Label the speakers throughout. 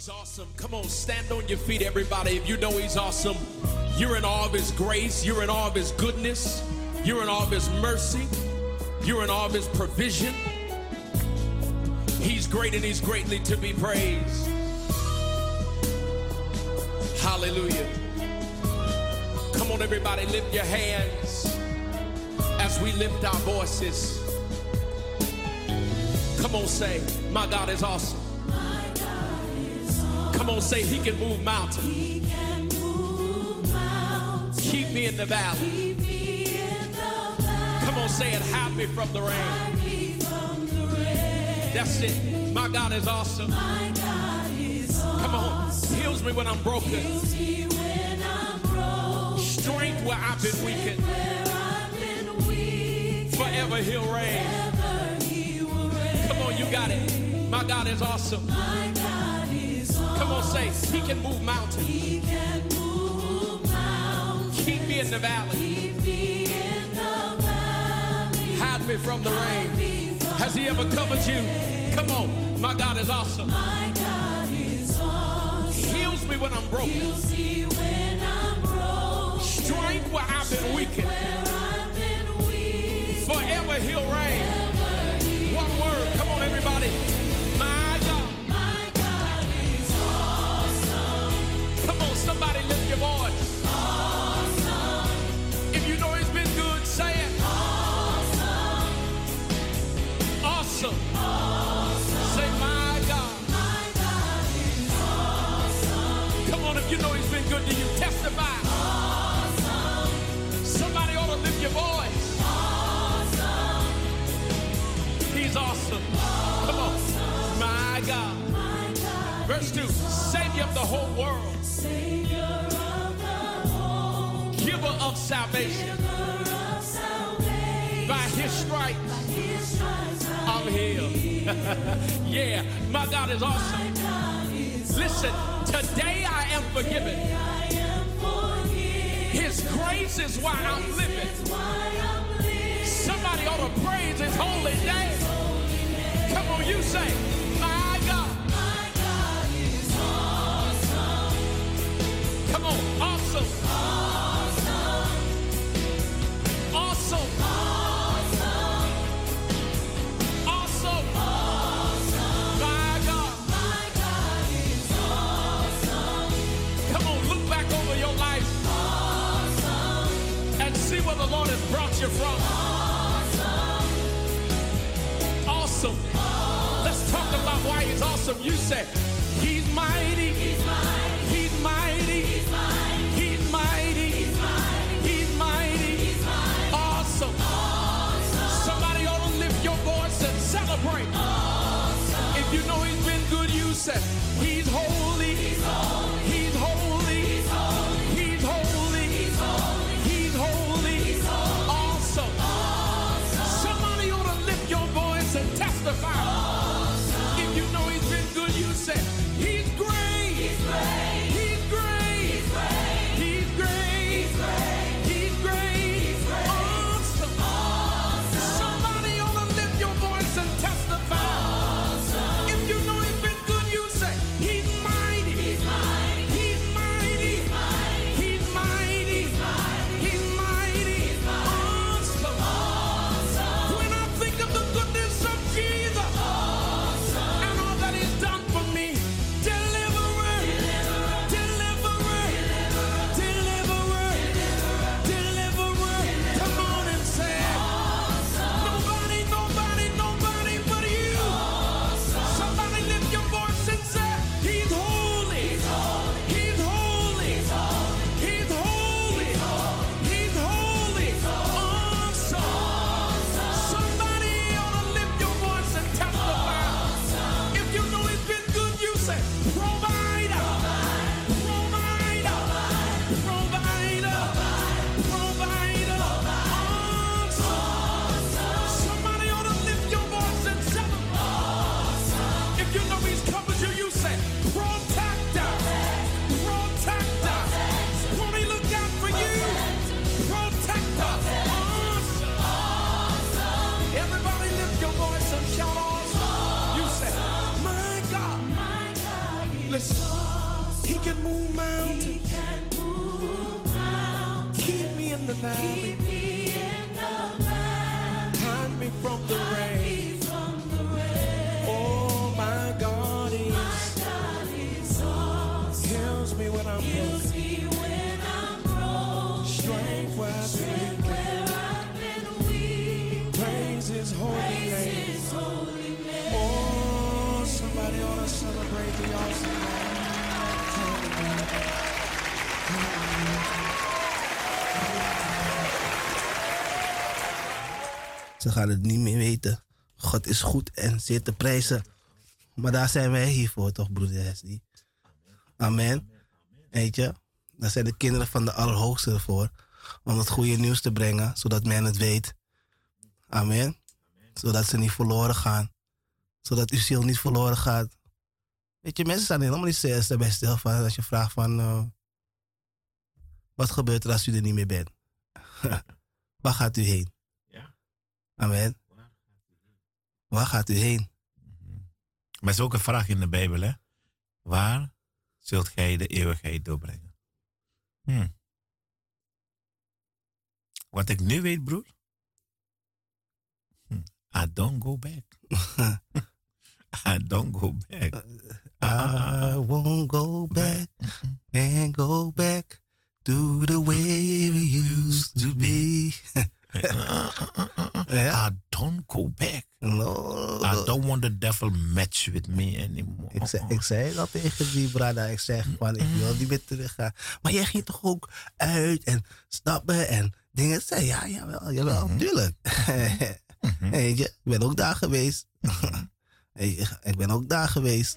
Speaker 1: He's awesome. Come on, stand on your feet, everybody. If you know He's awesome, you're in awe of His grace, you're in awe of His goodness, you're in awe of His mercy, you're in awe of His provision. He's great and He's greatly to be praised. Hallelujah. Come on, everybody, lift your hands as we lift our voices. Come on, say, My God is awesome. Come on, say, He can move mountains.
Speaker 2: He can move mountains.
Speaker 1: Keep me in the valley.
Speaker 2: Keep me in the valley.
Speaker 1: Come on, say it. Hide me from the rain.
Speaker 2: Hide me from the rain.
Speaker 1: That's it. My God is awesome.
Speaker 2: My God is awesome.
Speaker 1: Come on. Heals me when I'm broken.
Speaker 2: Heals me when I'm broken.
Speaker 1: Strength where I've been weakened.
Speaker 2: Where I've been weak.
Speaker 1: Forever He'll reign.
Speaker 2: Ever He will reign.
Speaker 1: Come on, you got it. My God is awesome. Come on, say, He can move mountains.
Speaker 2: He can move mountains.
Speaker 1: Keep me in the valley.
Speaker 2: Keep me in the valley.
Speaker 1: Hide me from the rain.
Speaker 2: From
Speaker 1: Has He ever covered you? Come on. My God is awesome.
Speaker 2: My God is awesome.
Speaker 1: Heals me when I'm broken.
Speaker 2: Heals me when I'm broken.
Speaker 1: Strength where I've been weakened.
Speaker 2: Where I've been weak.
Speaker 1: Forever He'll reign. You know He's been good to you, testify.
Speaker 2: Awesome.
Speaker 1: Somebody ought to lift your voice.
Speaker 2: Awesome.
Speaker 1: He's awesome. Come on. My God.
Speaker 2: My God.
Speaker 1: Verse 2 Savior of the whole world,
Speaker 2: Savior of the whole.
Speaker 1: giver of salvation.
Speaker 2: Giver of salvation.
Speaker 1: By his stripes,
Speaker 2: His stripes
Speaker 1: I'm healed. yeah, my God is awesome.
Speaker 2: My God is
Speaker 1: Listen, today I am forgiven. His grace is why I'm living. Somebody ought to praise his holy name. Come on, you say, my God.
Speaker 2: My God is awesome.
Speaker 1: Come on, Awesome. From.
Speaker 2: Awesome.
Speaker 1: Awesome. Let's talk about why he's awesome. You say, He's mighty.
Speaker 2: He's mighty.
Speaker 1: He's mighty.
Speaker 2: He's mighty.
Speaker 1: He's mighty.
Speaker 2: He's mighty.
Speaker 1: He's mighty.
Speaker 2: He's mighty.
Speaker 1: Awesome.
Speaker 2: Awesome.
Speaker 1: Somebody ought to lift your voice and celebrate.
Speaker 2: Awesome.
Speaker 1: If you know he's been good, you say,
Speaker 3: Ze gaan het niet meer weten. God is goed en zeer te prijzen. Maar daar zijn wij hier voor, toch, broeder Hesdy? Amen. Weet je, daar zijn de kinderen van de Allerhoogste voor. Om het goede nieuws te brengen, zodat men het weet. Amen. Zodat ze niet verloren gaan. Zodat uw ziel niet verloren gaat. Weet je, mensen staan helemaal niet daarbij stil van als je vraagt van... eh, wat gebeurt er als u er niet meer bent? Waar gaat u heen? Amen. Waar gaat u heen?
Speaker 4: Maar er is ook een vraag in de Bijbel, hè? Waar zult gij de eeuwigheid doorbrengen? Hm. Wat ik nu weet, broer. Hm. I don't go back. I don't go back.
Speaker 3: I won't go back and go back to the way we used to be.
Speaker 4: I don't go back.
Speaker 3: No.
Speaker 4: I don't want the devil match with me anymore.
Speaker 3: Ik zei, ik zei dat tegen die brada. Ik zeg van, ik wil niet meer teruggaan. Maar jij ging toch ook uit en stappen en dingen. Zei, ja, jawel, jawel, tuurlijk. Weet je, ik ben ook daar geweest. Je, ik ben ook daar geweest.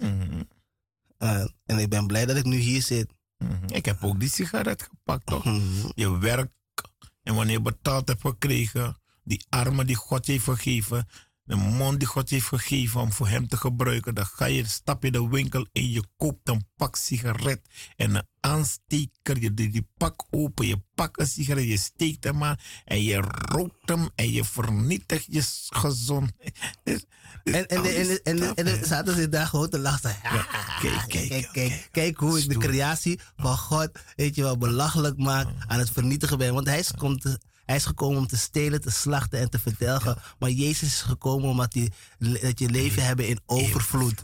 Speaker 3: Eh, en ik ben blij dat ik nu hier zit.
Speaker 4: Mhm. Ik heb ook die sigaret gepakt, toch?
Speaker 3: Mhm.
Speaker 4: Je werk en wanneer je betaald hebt gekregen, die armen die God heeft gegeven, de mond die God heeft gegeven om voor hem te gebruiken, dan ga je, stap je de winkel in, je koopt een pak sigaret en een aansteker, je doet die pak open, je pakt een sigaret, je steekt hem aan en je rookt hem en je vernietigt je s- gezond. Dus- dus
Speaker 3: En, en, en, en, en zaten ze daar gewoon te lachen.
Speaker 4: kijk,
Speaker 3: kijk,
Speaker 4: kijk,
Speaker 3: kijk, kijk, hoe ik de creatie van God, weet je wel, belachelijk maak, aan het vernietigen ben. Want hij komt hij is gekomen om te stelen, te slachten en te verdelgen. Maar Jezus is gekomen omdat hij, dat je leven hebben in overvloed.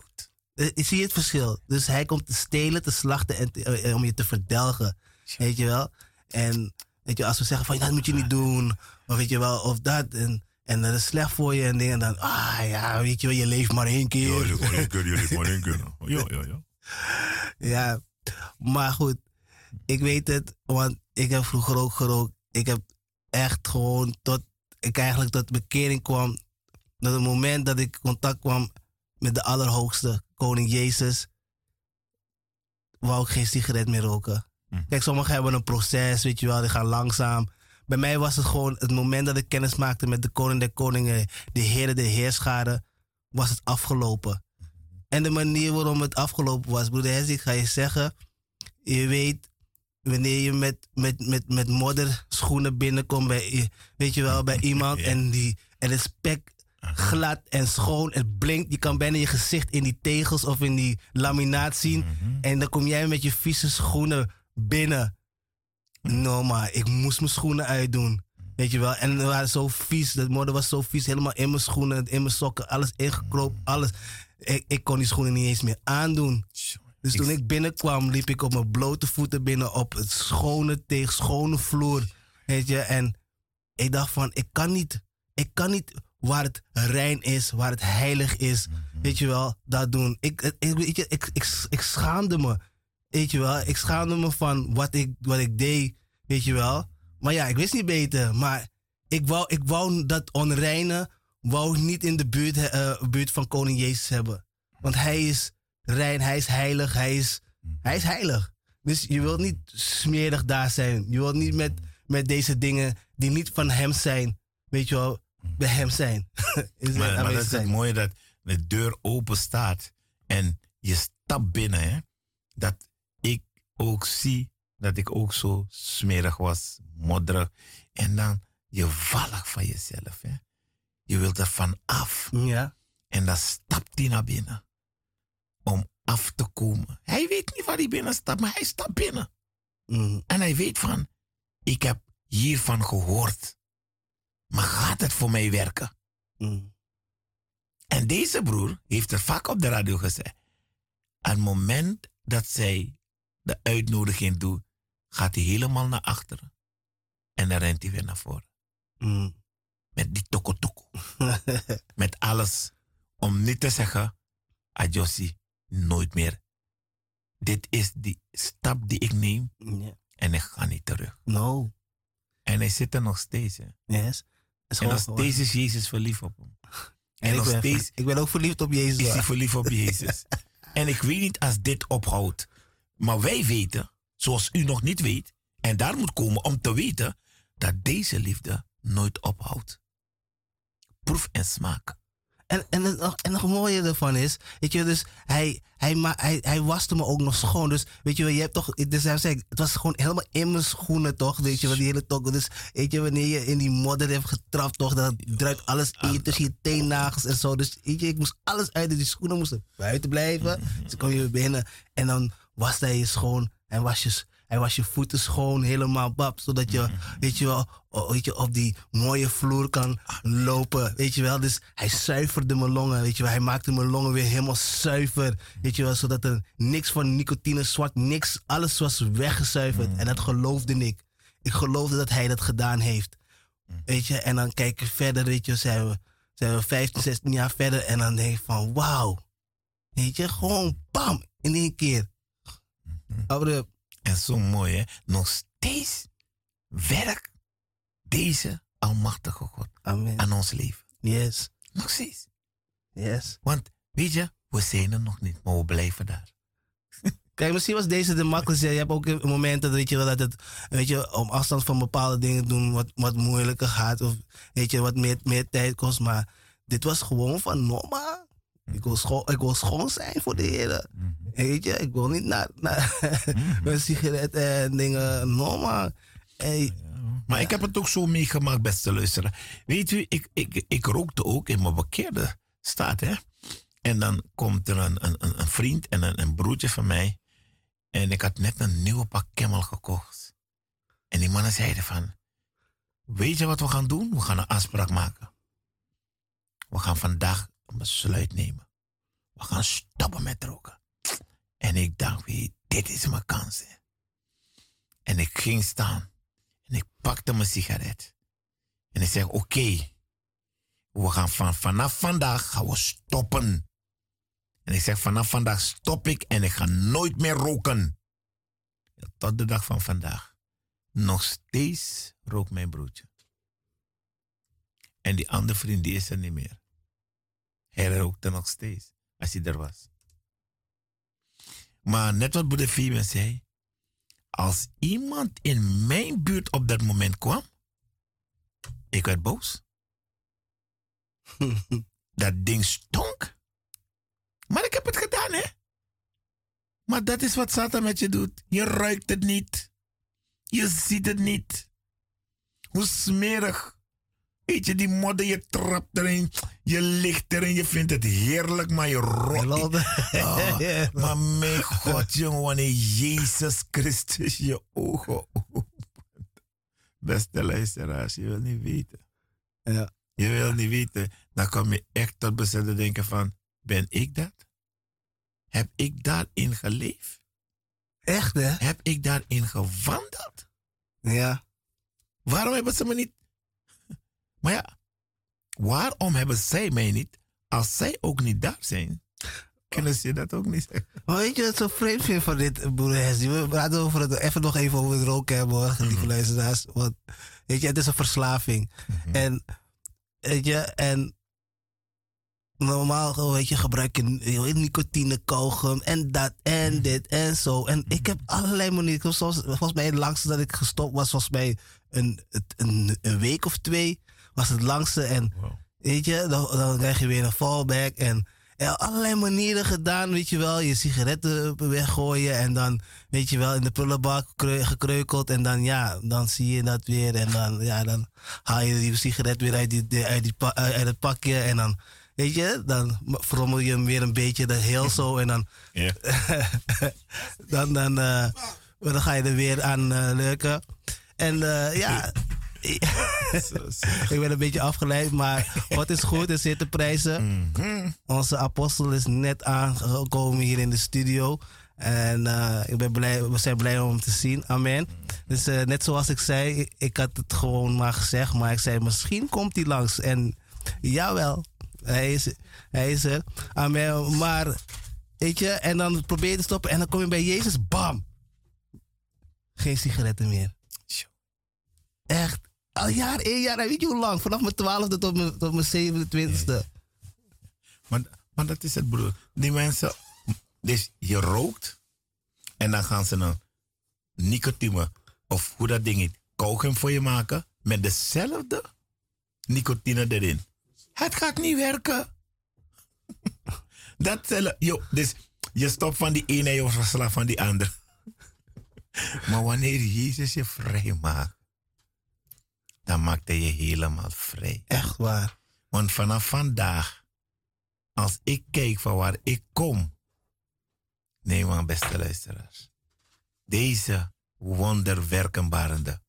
Speaker 3: Eh, Zie je het verschil? Dus hij komt te stelen, te slachten en te- eh, om je te verdelgen. Weet je wel? En weet je, als we zeggen van dat moet je niet doen, of weet je wel, of dat. En, en dat is slecht voor je en dingen. Dan, ah ja, weet je wel, je leeft maar één keer.
Speaker 4: Ja, je maar één keer, je leeft maar één keer. Ja, ja, ja.
Speaker 3: Ja, maar goed, ik weet het, want ik heb vroeger ook gerookt. Ik heb echt gewoon tot ik eigenlijk tot bekering kwam. Dat het moment dat ik contact kwam met de Allerhoogste, Koning Jezus, wou ik geen sigaret meer roken. Kijk, sommigen hebben een proces, weet je wel, die gaan langzaam. Bij mij was het gewoon het moment dat ik kennis maakte met de Koning der Koningen, de Heer de Heerschade, was het afgelopen. En de manier waarom het afgelopen was, broeder Hessie, ik ga je zeggen. Je weet, wanneer je met, met, met, met modderschoenen binnenkomt bij, weet je wel, bij iemand en, die, en het spek glad en schoon, het blinkt. Je kan bijna je gezicht in die tegels of in die laminaat zien. En dan kom jij met je vieze schoenen binnen. No, maar ik moest mijn schoenen uitdoen. Weet je wel, en ze waren zo vies. De modder was zo vies, helemaal in mijn schoenen, in mijn sokken, alles ingekropen, alles. Ik, ik kon die schoenen niet eens meer aandoen. Dus toen ik binnenkwam, liep ik op mijn blote voeten binnen op het schone tegen schone vloer. Weet je, en ik dacht van, ik kan niet, ik kan niet waar het rein is, waar het heilig is, weet je wel, dat doen. Ik, ik, weet je, ik, ik, ik schaamde me, weet je wel. Ik schaamde me van wat ik, wat ik deed, weet je wel. Maar ja, ik wist niet beter, maar ik wou, ik wou dat onreine, wou ik niet in de buurt, eh, buurt van koning Jezus hebben. Want hij is rein, hij is heilig, hij is, hij is heilig. Dus je wilt niet smerig daar zijn. Je wilt niet met, met deze dingen die niet van hem zijn, weet je wel, bij hem zijn. Is
Speaker 4: Maar, dat is het mooie dat de deur open staat en je stapt binnen. Hè? Dat ik ook zie dat ik ook zo smerig was, modderig. En dan je vallig van jezelf. Hè? Je wilt er van af.
Speaker 3: Ja.
Speaker 4: En dan stapt hij naar binnen. Om af te komen. Hij weet niet waar hij binnen stapt, maar hij stapt binnen.
Speaker 3: Mm.
Speaker 4: En hij weet van, ik heb hiervan gehoord. Maar gaat het voor mij werken?
Speaker 3: Mm.
Speaker 4: En deze broer heeft er vaak op de radio gezegd. Aan het moment dat zij de uitnodiging doet, gaat hij helemaal naar achteren. En dan rent hij weer naar voren.
Speaker 3: Mm.
Speaker 4: Met die toko toko. Met alles. Om niet te zeggen, Adjossi, nooit meer. Dit is die stap die ik neem en ik ga niet terug.
Speaker 3: No.
Speaker 4: En hij zit er nog steeds. Hè.
Speaker 3: Yes. Is
Speaker 4: En nog steeds is Jezus verliefd op hem.
Speaker 3: En
Speaker 4: En
Speaker 3: ik ben,
Speaker 4: steeds
Speaker 3: ik ben ook verliefd op Jezus.
Speaker 4: is hij verliefd op Jezus. en ik weet niet als dit ophoudt. Maar wij weten, zoals u nog niet weet, en daar moet komen om te weten, dat deze liefde nooit ophoudt. Proef en smaak.
Speaker 3: En, en, het nog, en nog mooier ervan is, weet je, dus hij, hij, ma, hij, hij waste me ook nog schoon. Dus weet je, wel, je hebt toch, dus hij zei, het was gewoon helemaal in mijn schoenen toch, weet je, wel, die hele tok. Dus weet je, wanneer je in die modder hebt getrapt toch, dan druipt alles in je tussen je teennagels en zo. Dus weet je, ik moest alles uit, die schoenen moesten buiten blijven. Dus dan kom je weer binnen en dan was hij je schoon en was je, hij was je voeten schoon, helemaal bab, zodat je, weet je wel, weet je, op die mooie vloer kan lopen, weet je wel. Dus hij zuiverde mijn longen, weet je wel. Hij maakte mijn longen weer helemaal zuiver, weet je wel, zodat er niks van nicotine, zwart, niks, alles was weggezuiverd. En dat geloofde ik. Ik geloofde dat hij dat gedaan heeft. Weet je, en dan kijk je verder, weet je, zijn we, zijn we 15, 16 jaar verder en dan denk ik van, wauw. Weet je, gewoon bam, in één keer. Oude,
Speaker 4: En zo mooi, hè? Nog steeds werkt deze Almachtige God
Speaker 3: amen.
Speaker 4: aan ons leven.
Speaker 3: Yes,
Speaker 4: Nog steeds.
Speaker 3: yes.
Speaker 4: Want, weet je, we zijn er nog niet, maar we blijven daar.
Speaker 3: Kijk, misschien was deze de makkelijkste. Je hebt ook momenten weet je, wel, dat het weet je, om afstand van bepaalde dingen doen wat, wat moeilijker gaat. Of weet je, wat meer, meer tijd kost. Maar dit was gewoon van normaal. Ik wil, schoon, ik wil schoon zijn voor de heren. Weet je, ik wil niet naar, naar sigaret en dingen. Normaal. Hey,
Speaker 4: Maar ik heb het ook zo meegemaakt, beste luisteraar. Weet u, ik, ik, ik rookte ook in mijn bekeerde staat, hè. En dan komt er een, een, een- vriend en een, een broertje van mij. En ik had net een nieuwe pak Camel gekocht. En die mannen zeiden van... Weet je wat we gaan doen? We gaan een afspraak maken. We gaan vandaag een besluit nemen. We gaan stoppen met roken. En ik dacht, weet, dit is mijn kans. En ik ging staan. En ik pakte mijn sigaret. En ik zeg, oké. we gaan van, vanaf vandaag gaan we stoppen. En ik zeg, vanaf vandaag stop ik en ik ga nooit meer roken. Tot de dag van vandaag. Nog steeds rookt mijn broertje. En die andere vriend die is er niet meer. Hij rookte nog steeds, als hij er was. Maar net wat broeder Fiemen zei, als iemand in mijn buurt op dat moment kwam, ik werd boos. dat ding stonk. Maar ik heb het gedaan, hè? Maar dat is wat Satan met je doet. Je ruikt het niet. Je ziet het niet. Hoe smerig. Weet je, die modder, je trapt erin. Je ligt erin. Je vindt het heerlijk, maar je rot. Ah, maar mijn God, jongen, wanneer Jezus Christus je ogen opent. Beste luisteraars, je wil niet weten.
Speaker 3: Ja.
Speaker 4: Je wil niet weten. Dan kom je echt tot te denken van, ben ik dat? Heb ik daarin geleefd?
Speaker 3: Echt, hè?
Speaker 4: Heb ik daarin gewandeld?
Speaker 3: Ja.
Speaker 4: Waarom hebben ze me niet? Maar ja, waarom hebben zij mij niet als zij ook niet daar zijn? Kunnen ze dat ook niet zeggen?
Speaker 3: Maar weet je wat zo vreemd vind van dit, Hesdy? We praten over het, even nog even over het roken hebben, hoor, lieve luisteraars. Want, weet je, het is een verslaving. En, weet je, en normaal, weet je, gebruik je nicotine, kauwgum en dat en dit en zo. En ik heb allerlei manieren. Soms, volgens mij het langste dat ik gestopt was, volgens mij een, een, een week of twee was het langste. En weet je, dan, dan krijg je weer een fallback en... Allerlei manieren gedaan, weet je wel. Je sigaretten weggooien en dan, weet je wel, in de prullenbak kreu- gekreukeld. En dan, ja, dan zie je dat weer. En dan, ja, dan haal je die sigaret weer uit, die, uit, die uit het pakje. En dan, weet je, dan frommel je hem weer een beetje de heel zo en dan, dan, dan, eh, dan ga je er weer aan eh leuken. En eh, ja, ik ben een beetje afgeleid, maar wat is goed is zitten prijzen. Onze apostel is net aangekomen hier in de studio. En eh, ik ben blij, we zijn blij om hem te zien. Amen. Dus eh, net zoals ik zei, ik, ik had het gewoon maar gezegd. Maar ik zei, misschien komt hij langs. En jawel, hij is, hij is er. Amen. Maar, weet je, en dan probeer je te stoppen. En dan kom je bij Jezus, bam. Geen sigaretten meer. Echt. Al jaar, één jaar, weet je hoe lang? Vanaf mijn twaalfde tot mijn, tot mijn 27
Speaker 4: Maar, maar dat is het, broer. Die mensen, dus je rookt en dan gaan ze een nicotine of hoe dat ding heet, kauwgum voor je maken met dezelfde nicotine erin. Het gaat niet werken. dat yo, dus je stopt van die ene en je wordt verslaafd van die ander. maar wanneer Jezus je vrij maakt, dan maakt hij je helemaal vrij.
Speaker 3: Echt waar.
Speaker 4: Want vanaf vandaag, als ik kijk van waar ik kom, nee man, beste luisteraars, deze wonderwerkenbarende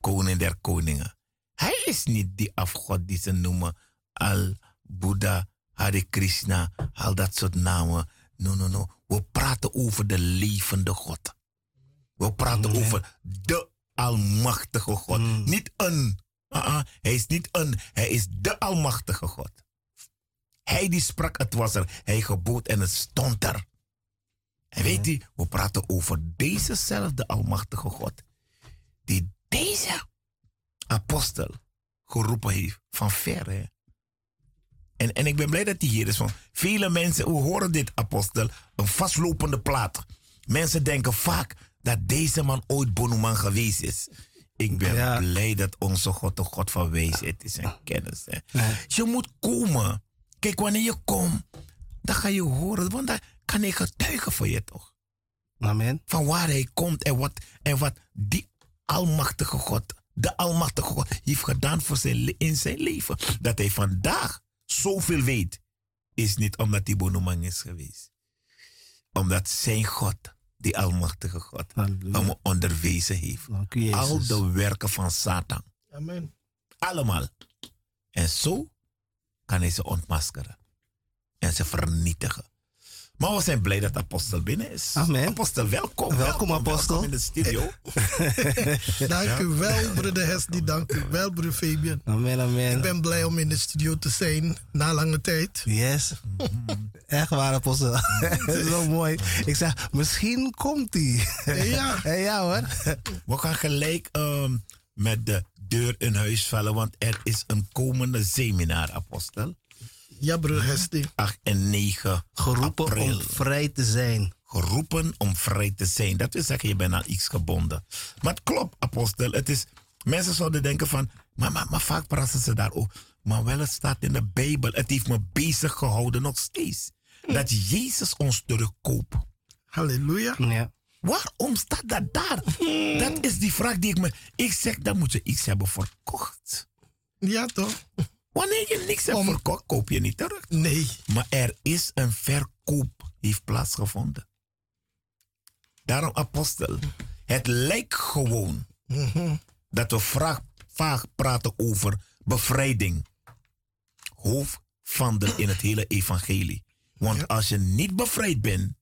Speaker 4: koning der koningen, hij is niet die afgod die ze noemen Al, Buddha, Hare Krishna, al dat soort namen. No, no, no. We praten over de levende God. We praten over de Almachtige God. Niet een. Uh-uh. Hij is niet een. Hij is de Almachtige God. Hij die sprak, het was er. Hij gebood en het stond er. En weet u, we praten over dezezelfde Almachtige God. Die deze apostel geroepen heeft van ver. Hè? En, en ik ben blij dat hij hier is. Want vele mensen hoe horen dit apostel, een vastlopende plaat. Mensen denken vaak dat deze man ooit Bonuman geweest is. Ik ben
Speaker 3: Ja.
Speaker 4: blij dat onze God een God van wijsheid is en kennis. Hè. Je moet komen. Kijk, wanneer je komt, dan ga je horen. Want dan kan ik getuigen voor je toch.
Speaker 3: Amen.
Speaker 4: Van waar hij komt en wat, en wat die almachtige God, de almachtige God, heeft gedaan voor zijn, in zijn leven. Dat hij vandaag zoveel weet, is niet omdat hij Bonomang is geweest. Omdat zijn God, die almachtige God,
Speaker 3: Halleluja.
Speaker 4: hem onderwezen heeft. Al de werken van Satan.
Speaker 5: Amen.
Speaker 4: Allemaal. En zo kan hij ze ontmaskeren. En ze vernietigen. Maar we zijn blij dat apostel binnen is.
Speaker 3: Amen.
Speaker 4: Apostel, welkom.
Speaker 3: Welkom, apostel.
Speaker 4: Welkom in de studio.
Speaker 5: Dank u wel, broeder Hesdy. Dank u wel, broeder Fabian.
Speaker 3: Amen, amen.
Speaker 5: Ik ben blij om in de studio te zijn na lange tijd.
Speaker 3: Yes. Echt waar, apostel. Zo mooi. Ik zeg, misschien komt hij.
Speaker 5: Ja.
Speaker 3: ja hoor.
Speaker 4: We gaan gelijk ehm, met de deur in huis vallen, want er is een komende seminar, apostel.
Speaker 5: Ja, broeder Hesdy.
Speaker 4: 8 en 9
Speaker 3: Geroepen
Speaker 4: april.
Speaker 3: om vrij te zijn.
Speaker 4: geroepen om vrij te zijn. Dat wil zeggen, je bent aan iets gebonden. Maar het klopt, apostel. Het is, mensen zouden denken van, maar, maar, maar vaak praten ze daar ook. Maar wel, het staat in de Bijbel. Het heeft me bezig gehouden nog steeds. Dat Jezus ons terugkoopt.
Speaker 5: Halleluja.
Speaker 3: Ja.
Speaker 4: Waarom staat dat daar? Dat is die vraag die ik me... Ik zeg, dan moet je iets hebben verkocht.
Speaker 5: Ja, toch?
Speaker 4: Wanneer je niks hebt
Speaker 5: Om-
Speaker 4: verkocht, koop je niet terug.
Speaker 5: Nee.
Speaker 4: Maar er is een verkoop heeft plaatsgevonden. Daarom, apostel, het lijkt gewoon dat we vraag, vaag praten over bevrijding. Hoofd van de in het hele evangelie. Want als je niet bevrijd bent,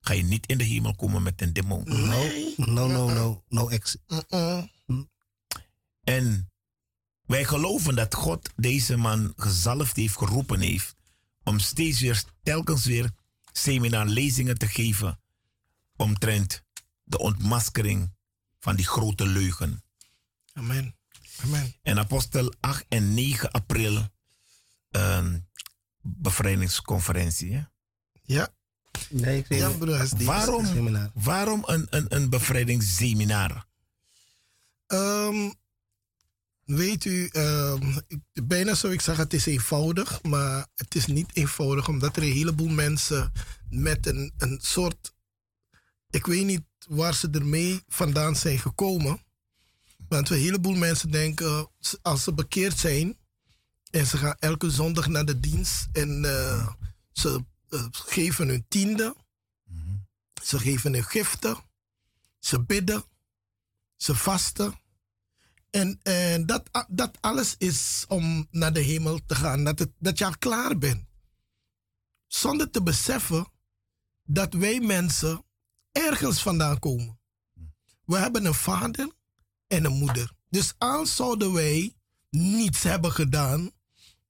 Speaker 4: ga je niet in de hemel komen met een demon.
Speaker 3: No, no, no, no. No ex.
Speaker 5: Mm-mm.
Speaker 4: En wij geloven dat God deze man gezalfd heeft, geroepen heeft. Om steeds weer, telkens weer seminarlezingen te geven. Omtrent de ontmaskering van die grote leugen.
Speaker 5: Amen. Amen.
Speaker 4: En apostel 8 en 9 april, een bevrijdingsconferentie. Hè?
Speaker 5: Ja.
Speaker 3: Nee, ik
Speaker 5: Ja, Hesdy.
Speaker 4: Waarom,
Speaker 3: Seminar.
Speaker 4: waarom een, een, een bevrijdingsseminar?
Speaker 5: Ehm, weet u, ehm, ik- bijna zou ik zeggen het is eenvoudig, maar het is niet eenvoudig omdat er een heleboel mensen met een, een soort, ik weet niet waar ze ermee vandaan zijn gekomen. Want een heleboel mensen denken, als ze bekeerd zijn, En ze gaan elke zondag naar de dienst. En eh, ze eh, geven hun tiende. Ze geven hun giften. Ze bidden. Ze vasten. En, en dat, dat alles is om naar de hemel te gaan. Dat, het, dat je al klaar bent. Zonder te beseffen dat wij mensen ergens vandaan komen. We hebben een vader en een moeder. Dus als zouden wij niets hebben gedaan,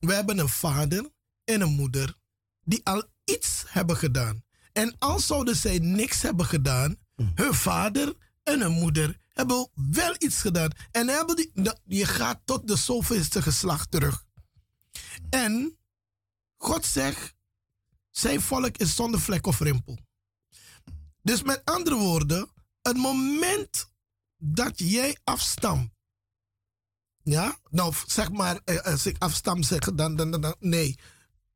Speaker 5: we hebben een vader en een moeder die al iets hebben gedaan. En als zouden zij niks hebben gedaan, hun vader en hun moeder hebben wel iets gedaan. En hebben die, dat- je gaat tot de zoveelste geslacht terug. En God zegt, zijn volk is zonder vlek of rimpel. Dus met andere woorden, het moment dat jij afstamt, ja, nou zeg maar, eh, als ik afstam zeg, dan, dan, dan, dan- nee.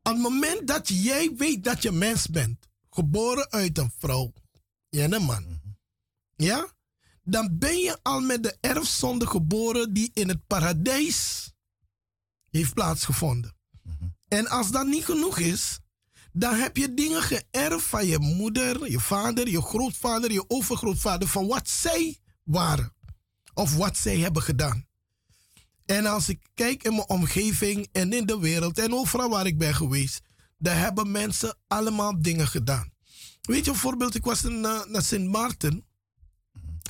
Speaker 5: Op het moment dat jij weet dat je mens bent, geboren uit een vrouw en een man, ja, dan ben je al met de erfzonde geboren die in het paradijs heeft plaatsgevonden. En als dat niet genoeg is, dan heb je dingen geërfd van je moeder, je vader, je grootvader, je overgrootvader, van wat zij waren of wat zij hebben gedaan. En als ik kijk in mijn omgeving en in de wereld en overal waar ik ben geweest, daar hebben mensen allemaal dingen gedaan. Weet je, bijvoorbeeld, ik was in, eh, naar Sint Maarten.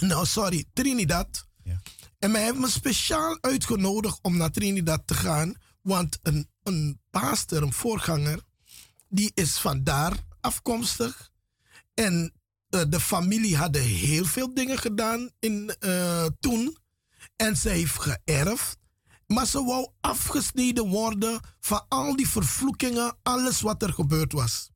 Speaker 5: Nou, sorry, Trinidad.
Speaker 4: Ja.
Speaker 5: En mij heeft me speciaal uitgenodigd om naar Trinidad te gaan. Want een, een pastor, een voorganger, die is vandaar afkomstig. En eh, de familie hadden heel veel dingen gedaan in, eh, toen. En ze heeft geërfd. Maar ze wou afgesneden worden van al die vervloekingen, alles wat er gebeurd was.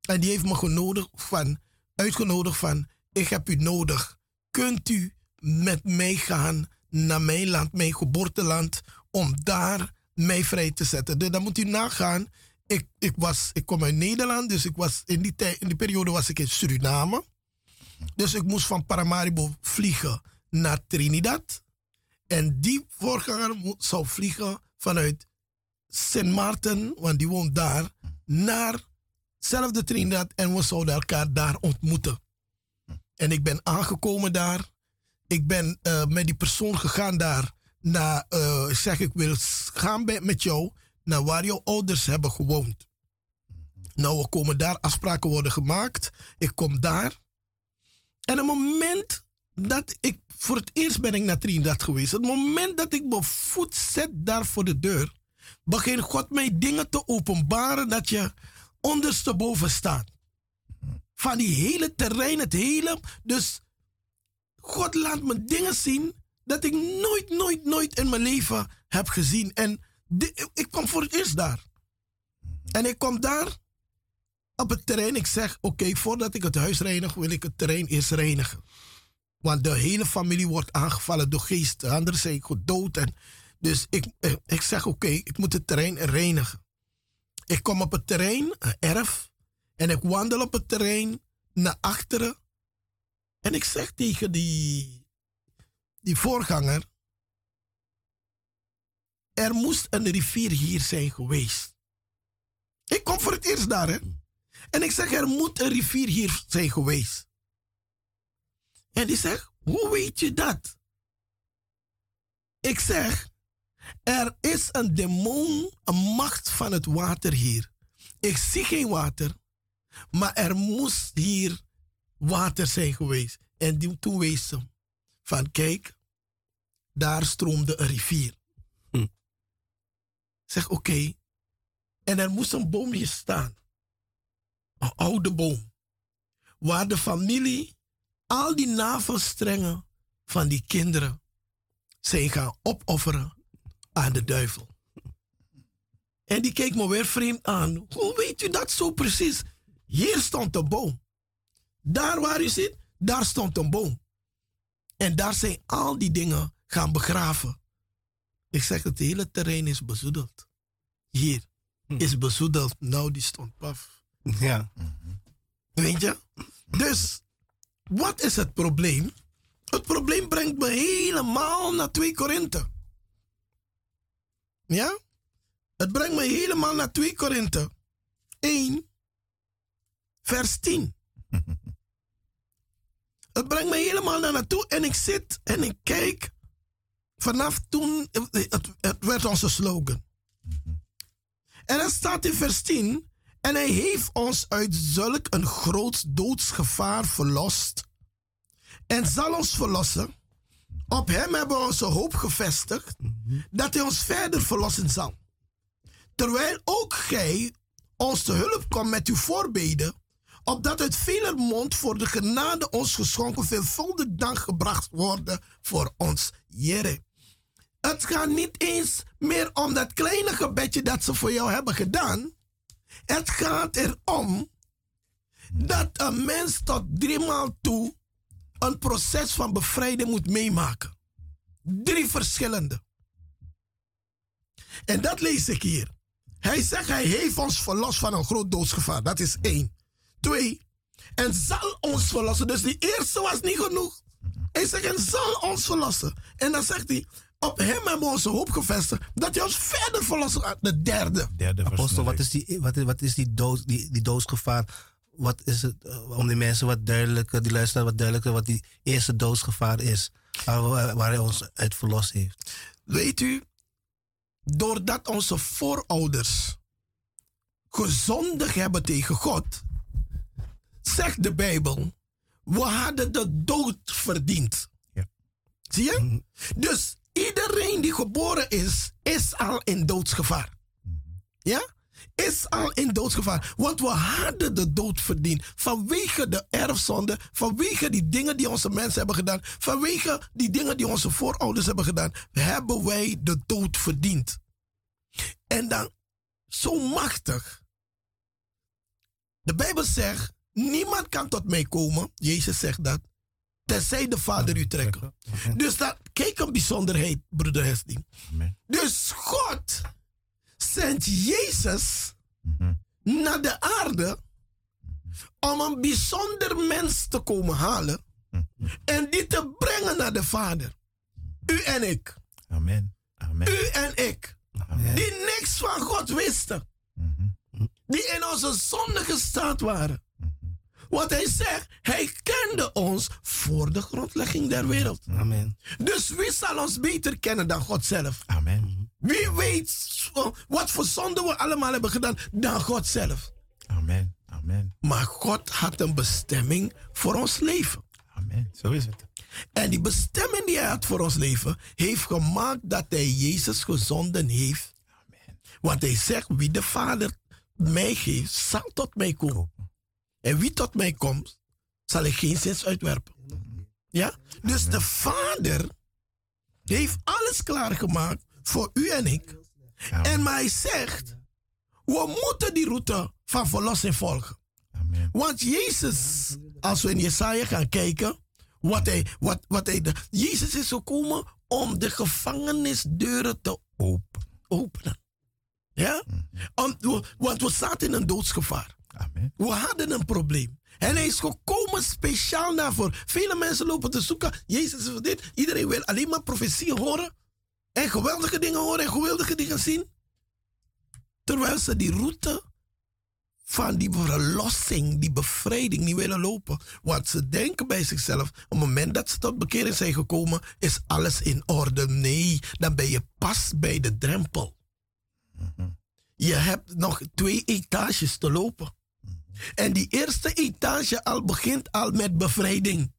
Speaker 5: En die heeft me genodigd van, uitgenodigd van, ik heb u nodig. Kunt u met mij gaan naar mijn land, mijn geboorteland, om daar mij vrij te zetten? Dus dan moet u nagaan, ik, ik, was, ik kom uit Nederland, dus ik was in, die tijd, in die periode was ik in Suriname. Dus ik moest van Paramaribo vliegen naar Trinidad. En die voorganger zou vliegen vanuit Sint Maarten, want die woont daar, naar zelfde Trinidad. En we zouden elkaar daar ontmoeten. En ik ben aangekomen daar. Ik ben eh, met die persoon gegaan daar naar, eh, zeg ik wil gaan met jou naar waar jouw ouders hebben gewoond. Nou, we komen daar, afspraken worden gemaakt. Ik kom daar. En het moment dat ik, voor het eerst ben ik naar Trinidad geweest. Het moment dat ik mijn voet zet daar voor de deur, begint God mij dingen te openbaren dat je ondersteboven staat. Van die hele terrein, het hele. Dus God laat me dingen zien dat ik nooit, nooit, nooit in mijn leven heb gezien. En ik kwam voor het eerst daar. En ik kom daar op het terrein. Ik zeg, oké, voordat ik het huis reinig, wil ik het terrein eerst reinigen. Want de hele familie wordt aangevallen door geesten. Anderen zijn gedood. En dus ik, eh, ik zeg, oké, ik moet het terrein reinigen. Ik kom op het terrein, een erf. En ik wandel op het terrein naar achteren. En ik zeg tegen die, die voorganger. Er moest een rivier hier zijn geweest. Ik kom voor het eerst daar. En ik zeg, er moet een rivier hier zijn geweest. En die zegt, hoe weet je dat? Ik zeg, er is een demon, een macht van het water hier. Ik zie geen water, maar er moest hier water zijn geweest. En die, toen wees ze van, kijk, daar stroomde een rivier.
Speaker 3: Hm.
Speaker 5: Zeg, oké. En er moest een boom hier staan. Een oude boom. Waar de familie al die navelstrengen van die kinderen zijn gaan opofferen aan de duivel. En die keek me weer vreemd aan. Hoe weet u dat zo precies? Hier stond een boom. Daar waar u zit, daar stond een boom. En daar zijn al die dingen gaan begraven. Ik zeg, het hele terrein is bezoedeld. Hier is bezoedeld. Nou, die stond paf.
Speaker 3: Ja.
Speaker 5: Weet je? Dus, wat is het probleem? Het probleem brengt me helemaal naar 2 Korinthe. Ja? Het brengt me helemaal naar 2 Korinthe 1, vers 10. Het brengt me helemaal naar naartoe en ik zit en ik kijk. Vanaf toen, het, het werd onze slogan. En dat staat in vers 10. En hij heeft ons uit zulk een groot doodsgevaar verlost. En zal ons verlossen. Op hem hebben we onze hoop gevestigd. Dat hij ons verder verlossen zal. Terwijl ook gij ons te hulp komt met uw voorbeden. Opdat uit veler mond voor de genade ons geschonken veelvuldig dank gebracht worden voor ons Jere. Het gaat niet eens meer om dat kleine gebedje dat ze voor jou hebben gedaan. Het gaat erom dat een mens tot driemaal toe een proces van bevrijding moet meemaken. Drie verschillende. En dat lees ik hier. Hij zegt, hij heeft ons verlost van een groot doodsgevaar. Dat is één. Twee, en zal ons verlossen. Dus die eerste was niet genoeg. Hij zegt, en zal ons verlossen. En dan zegt hij, op hem hebben we onze hoop gevestigd. Dat hij ons verder verlossen gaat. De derde.
Speaker 4: Derde
Speaker 3: Apostel, wat is die, wat is, wat is die, dood, die, die doodsgevaar? Wat is het, eh, om die mensen wat duidelijker, die luisteren wat duidelijker, wat die eerste doodsgevaar is. Waar, waar waar hij ons uit verlost heeft.
Speaker 5: Weet u, doordat onze voorouders gezondig hebben tegen God, zegt de Bijbel, we hadden de dood verdiend.
Speaker 4: Ja.
Speaker 5: Zie je? Dus iedereen die geboren is, is al in doodsgevaar. Ja? Is al in doodsgevaar. Want we hadden de dood verdiend. Vanwege de erfzonde. Vanwege die dingen die onze mensen hebben gedaan. Vanwege die dingen die onze voorouders hebben gedaan. Hebben wij de dood verdiend. En dan zo machtig. De Bijbel zegt: niemand kan tot mij komen. Jezus zegt dat. Tenzij de Vader u trekken. Dus dat, kijk een bijzonderheid, broeder Hesding.
Speaker 4: Amen.
Speaker 5: Dus God zendt Jezus naar de aarde om een bijzonder mens te komen halen en die te brengen naar de Vader. U en ik.
Speaker 4: Amen. Amen.
Speaker 5: U en ik. Die niks van God wisten. Die in onze zondige staat waren. Want hij zegt, hij kende ons voor de grondlegging der wereld.
Speaker 3: Amen.
Speaker 5: Dus wie zal ons beter kennen dan God zelf?
Speaker 4: Amen.
Speaker 5: Wie weet wat voor zonde we allemaal hebben gedaan dan God zelf?
Speaker 4: Amen. Amen.
Speaker 5: Maar God had een bestemming voor ons leven.
Speaker 4: Amen. Zo is het.
Speaker 5: En die bestemming die hij had voor ons leven, heeft gemaakt dat hij Jezus gezonden heeft.
Speaker 4: Amen.
Speaker 5: Want hij zegt, wie de Vader mij geeft, zal tot mij komen. En wie tot mij komt, zal ik geen zins uitwerpen. Ja? Dus de Vader heeft alles klaargemaakt voor u en ik. En maar hij zegt, we moeten die route van verlossing volgen.
Speaker 4: Amen.
Speaker 5: Want Jezus, als we in Jesaja gaan kijken, wat hij, wat, wat hij, de- Jezus is gekomen om de gevangenisdeuren te op- openen. Ja? Om, want we zaten in een doodsgevaar.
Speaker 4: Amen.
Speaker 5: We hadden een probleem. En hij is gekomen speciaal daarvoor. Vele mensen lopen te zoeken. Jezus is voor dit. Iedereen wil alleen maar profetieën horen. En geweldige dingen horen en geweldige dingen zien. Terwijl ze die route van die verlossing, die bevrijding niet willen lopen. Want ze denken bij zichzelf, op het moment dat ze tot bekering zijn gekomen, is alles in orde. Nee, dan ben je pas bij de drempel. Je hebt nog twee etages te lopen. En die eerste etage al begint al met bevrijding.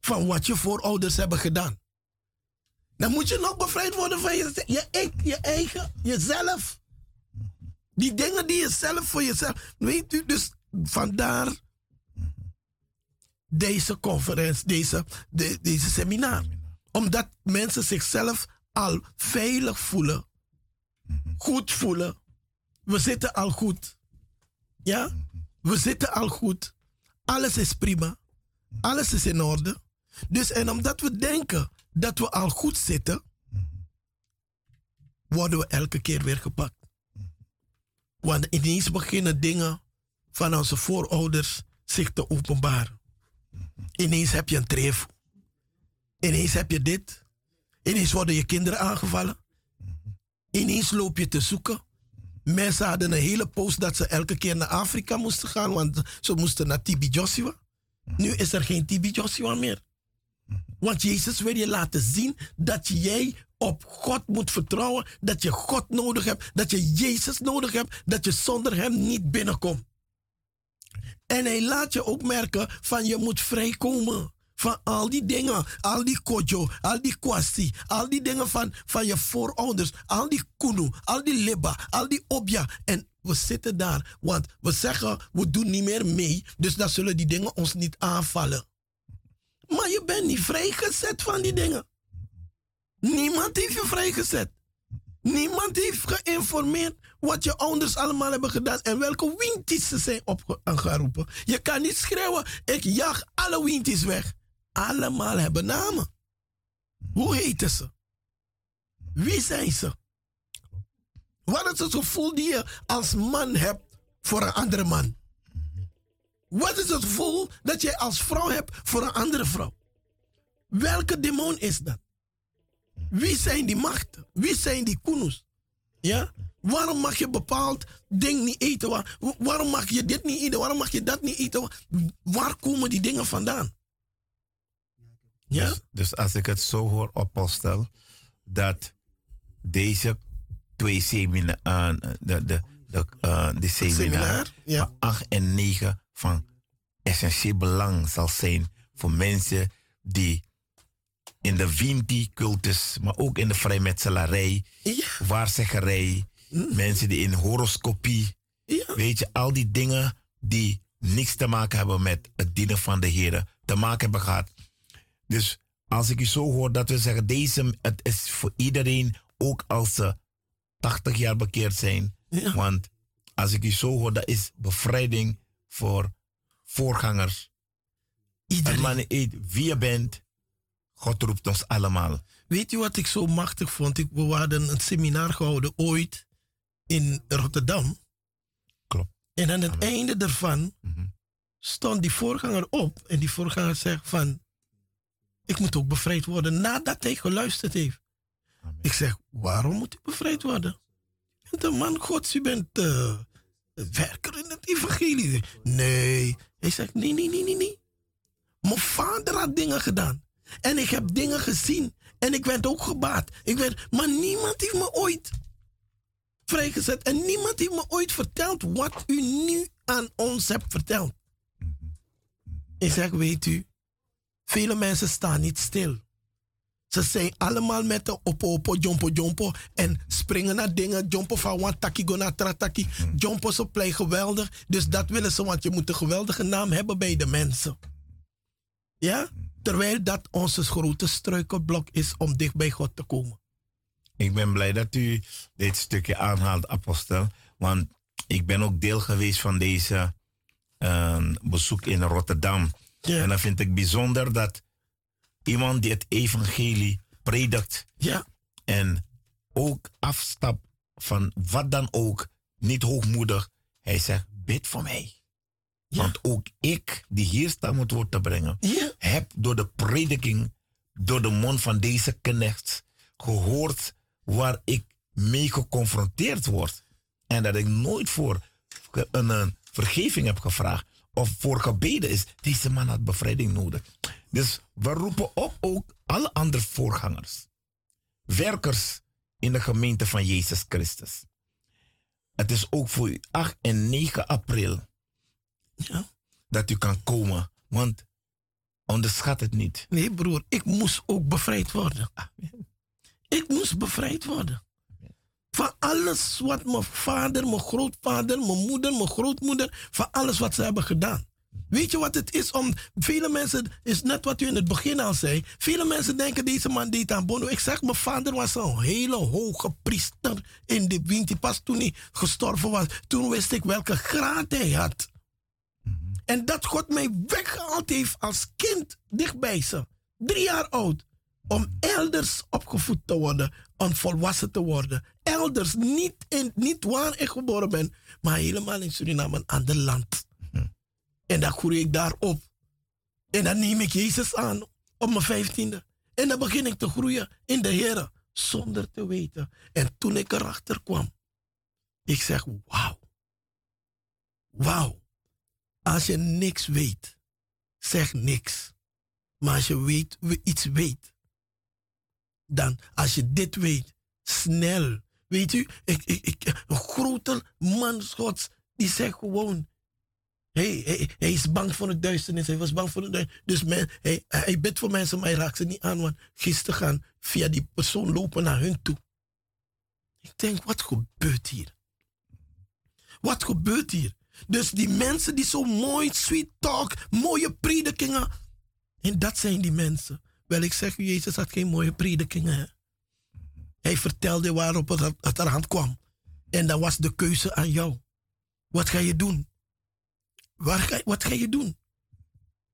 Speaker 5: Van wat je voorouders hebben gedaan. Dan moet je nog bevrijd worden van je, je, ik, je eigen, jezelf. Die dingen die je zelf voor jezelf. Weet u, dus vandaar deze conferentie, deze, de- deze seminar. Omdat mensen zichzelf al veilig voelen, goed voelen. We zitten al goed. Ja? We zitten al goed. Alles is prima. Alles is in orde. Dus en omdat we denken dat we al goed zitten, worden we elke keer weer gepakt. Want ineens beginnen dingen van onze voorouders zich te openbaren. Ineens heb je een treef. Ineens heb je dit. Ineens worden je kinderen aangevallen. Ineens loop je te zoeken. Mensen hadden een hele post dat ze elke keer naar Afrika moesten gaan, want ze moesten naar Tibi Joshua. Nu is er geen Tibi Joshua meer. Want Jezus wil je laten zien dat jij op God moet vertrouwen, dat je God nodig hebt, dat je Jezus nodig hebt, dat je zonder Hem niet binnenkomt. En hij laat je ook merken van je moet vrijkomen van al die dingen, al die kojo, al die kwasti, al die dingen van, van je voorouders, al die kunu, al die liba, al die obja. En we zitten daar, want we zeggen we doen niet meer mee, dus dan zullen die dingen ons niet aanvallen. Maar je bent niet vrijgezet van die dingen. Niemand heeft je vrijgezet. Niemand heeft geïnformeerd wat je ouders allemaal hebben gedaan en welke winties ze zijn opgeroepen. Je kan niet schreeuwen, ik jag alle winties weg. Allemaal hebben namen. Hoe heten ze? Wie zijn ze? Wat is het gevoel die je als man hebt voor een andere man? Wat is het gevoel dat je als vrouw hebt voor een andere vrouw? Welke demon is dat? Wie zijn die machten? Wie zijn die kunus? Ja? Waarom mag je bepaald ding niet eten? Waar, waarom mag je dit niet eten? Waarom mag je dat niet eten? Waar komen die dingen vandaan? Ja?
Speaker 4: Dus, dus als ik het zo hoor, apostel, dat deze twee seminaren, de, de, de, uh, de seminar,
Speaker 5: seminar, ja.
Speaker 4: van 8 en 9 van essentieel belang zal zijn voor mensen die in de Vinti-cultus, maar ook in de vrijmetselarij,
Speaker 5: Ja.
Speaker 4: waarzeggerij, mensen die in horoscopie,
Speaker 5: Ja.
Speaker 4: weet je, al die dingen die niks te maken hebben met het dienen van de Heer, te maken hebben gehad. Dus als ik u zo hoor dat we zeggen, deze, het is voor iedereen, ook als ze 80 jaar bekeerd zijn.
Speaker 5: Ja.
Speaker 4: Want als ik u zo hoor, dat is bevrijding voor voorgangers.
Speaker 5: Iedereen.
Speaker 4: niet uit wie je bent, God roept ons allemaal.
Speaker 5: Weet je wat ik zo machtig vond? Ik, we hadden een seminar gehouden ooit in Rotterdam.
Speaker 4: Klopt.
Speaker 5: En aan het einde daarvan
Speaker 4: Mhm.
Speaker 5: stond die voorganger op. En die voorganger zegt van... Ik moet ook bevrijd worden nadat hij geluisterd heeft. Ik zeg, waarom moet ik bevrijd worden? Je bent een man gods, u bent eh, werker in het evangelie. Nee. Hij zegt, nee, nee, nee, nee, nee. Mijn vader had dingen gedaan. En ik heb dingen gezien. En ik werd ook gebaat. Ik werd, maar niemand heeft me ooit vrijgezet. En niemand heeft me ooit verteld wat u nu aan ons hebt verteld. Ik zeg, weet u, vele mensen staan niet stil. Ze zijn allemaal met de opo opo, jompo jompo. En springen naar dingen. Jompo van one taki go naar trataki. Jompo zo play geweldig. Dus dat willen ze, want je moet een geweldige naam hebben bij de mensen. Ja? Terwijl dat onze grote struikelblok is om dicht bij God te komen.
Speaker 4: Ik ben blij dat u dit stukje aanhaalt, apostel. Want ik ben ook deel geweest van deze eh, bezoek in Rotterdam.
Speaker 5: Ja.
Speaker 4: En dan vind ik bijzonder dat iemand die het evangelie predikt
Speaker 5: Ja,
Speaker 4: en ook afstapt van wat dan ook, niet hoogmoedig. Hij zegt, bid voor mij.
Speaker 5: Ja.
Speaker 4: Want ook ik, die hier sta om het woord te brengen,
Speaker 5: ja,
Speaker 4: heb door de prediking, door de mond van deze knecht gehoord waar ik mee geconfronteerd word. En dat ik nooit voor een, een vergeving heb gevraagd of voor gebeden is. Deze man had bevrijding nodig. Dus we roepen op ook alle andere voorgangers, werkers in de gemeente van Jezus Christus. Het is ook voor u 8 en 9 april
Speaker 5: ja.
Speaker 4: dat u kan komen. Want onderschat het niet.
Speaker 5: Nee, broer, ik moest ook bevrijd worden. Ik moest bevrijd worden. Van alles wat mijn vader, mijn grootvader, mijn moeder, mijn grootmoeder, van alles wat ze hebben gedaan. Weet je wat het is om. Vele mensen, is net wat u in het begin al zei. Vele mensen denken deze man deed aan Bono. Ik zeg, mijn vader was een hele hoge priester in de winter. Pas toen hij gestorven was, toen wist ik welke graad hij had. En dat God mij weggehaald heeft als kind dichtbij ze. Drie jaar oud. Om elders opgevoed te worden. Om volwassen te worden. Elders. Niet, in, niet waar ik geboren ben. Maar helemaal in Suriname, een ander land. En dan groei ik daar op. En dan neem ik Jezus aan. Op mijn vijftiende. En dan begin ik te groeien in de Heer. zonder te weten. En toen ik erachter kwam, ik zeg, wauw. Wauw. Als je niks weet, zeg niks. Maar als je weet, iets weet, dan als je dit weet, snel. Weet u, ik, een grote man Gods, die zegt gewoon, hij, hij, hij, is bang voor het duisternis. Hij was bang voor het duisternis. Dus hij, hij bidt voor mensen, maar hij raakt ze niet aan. Want gisteren gaan via die persoon lopen naar hun toe. Ik denk, wat gebeurt hier? Wat gebeurt hier? Dus die mensen die zo mooi, sweet talk, mooie predikingen. En dat zijn die mensen. Wel, ik zeg u, Jezus had geen mooie predikingen. Hij vertelde waarop het, het eraan kwam. En dan was de keuze aan jou. Wat ga je doen? Waar ga, wat ga je doen?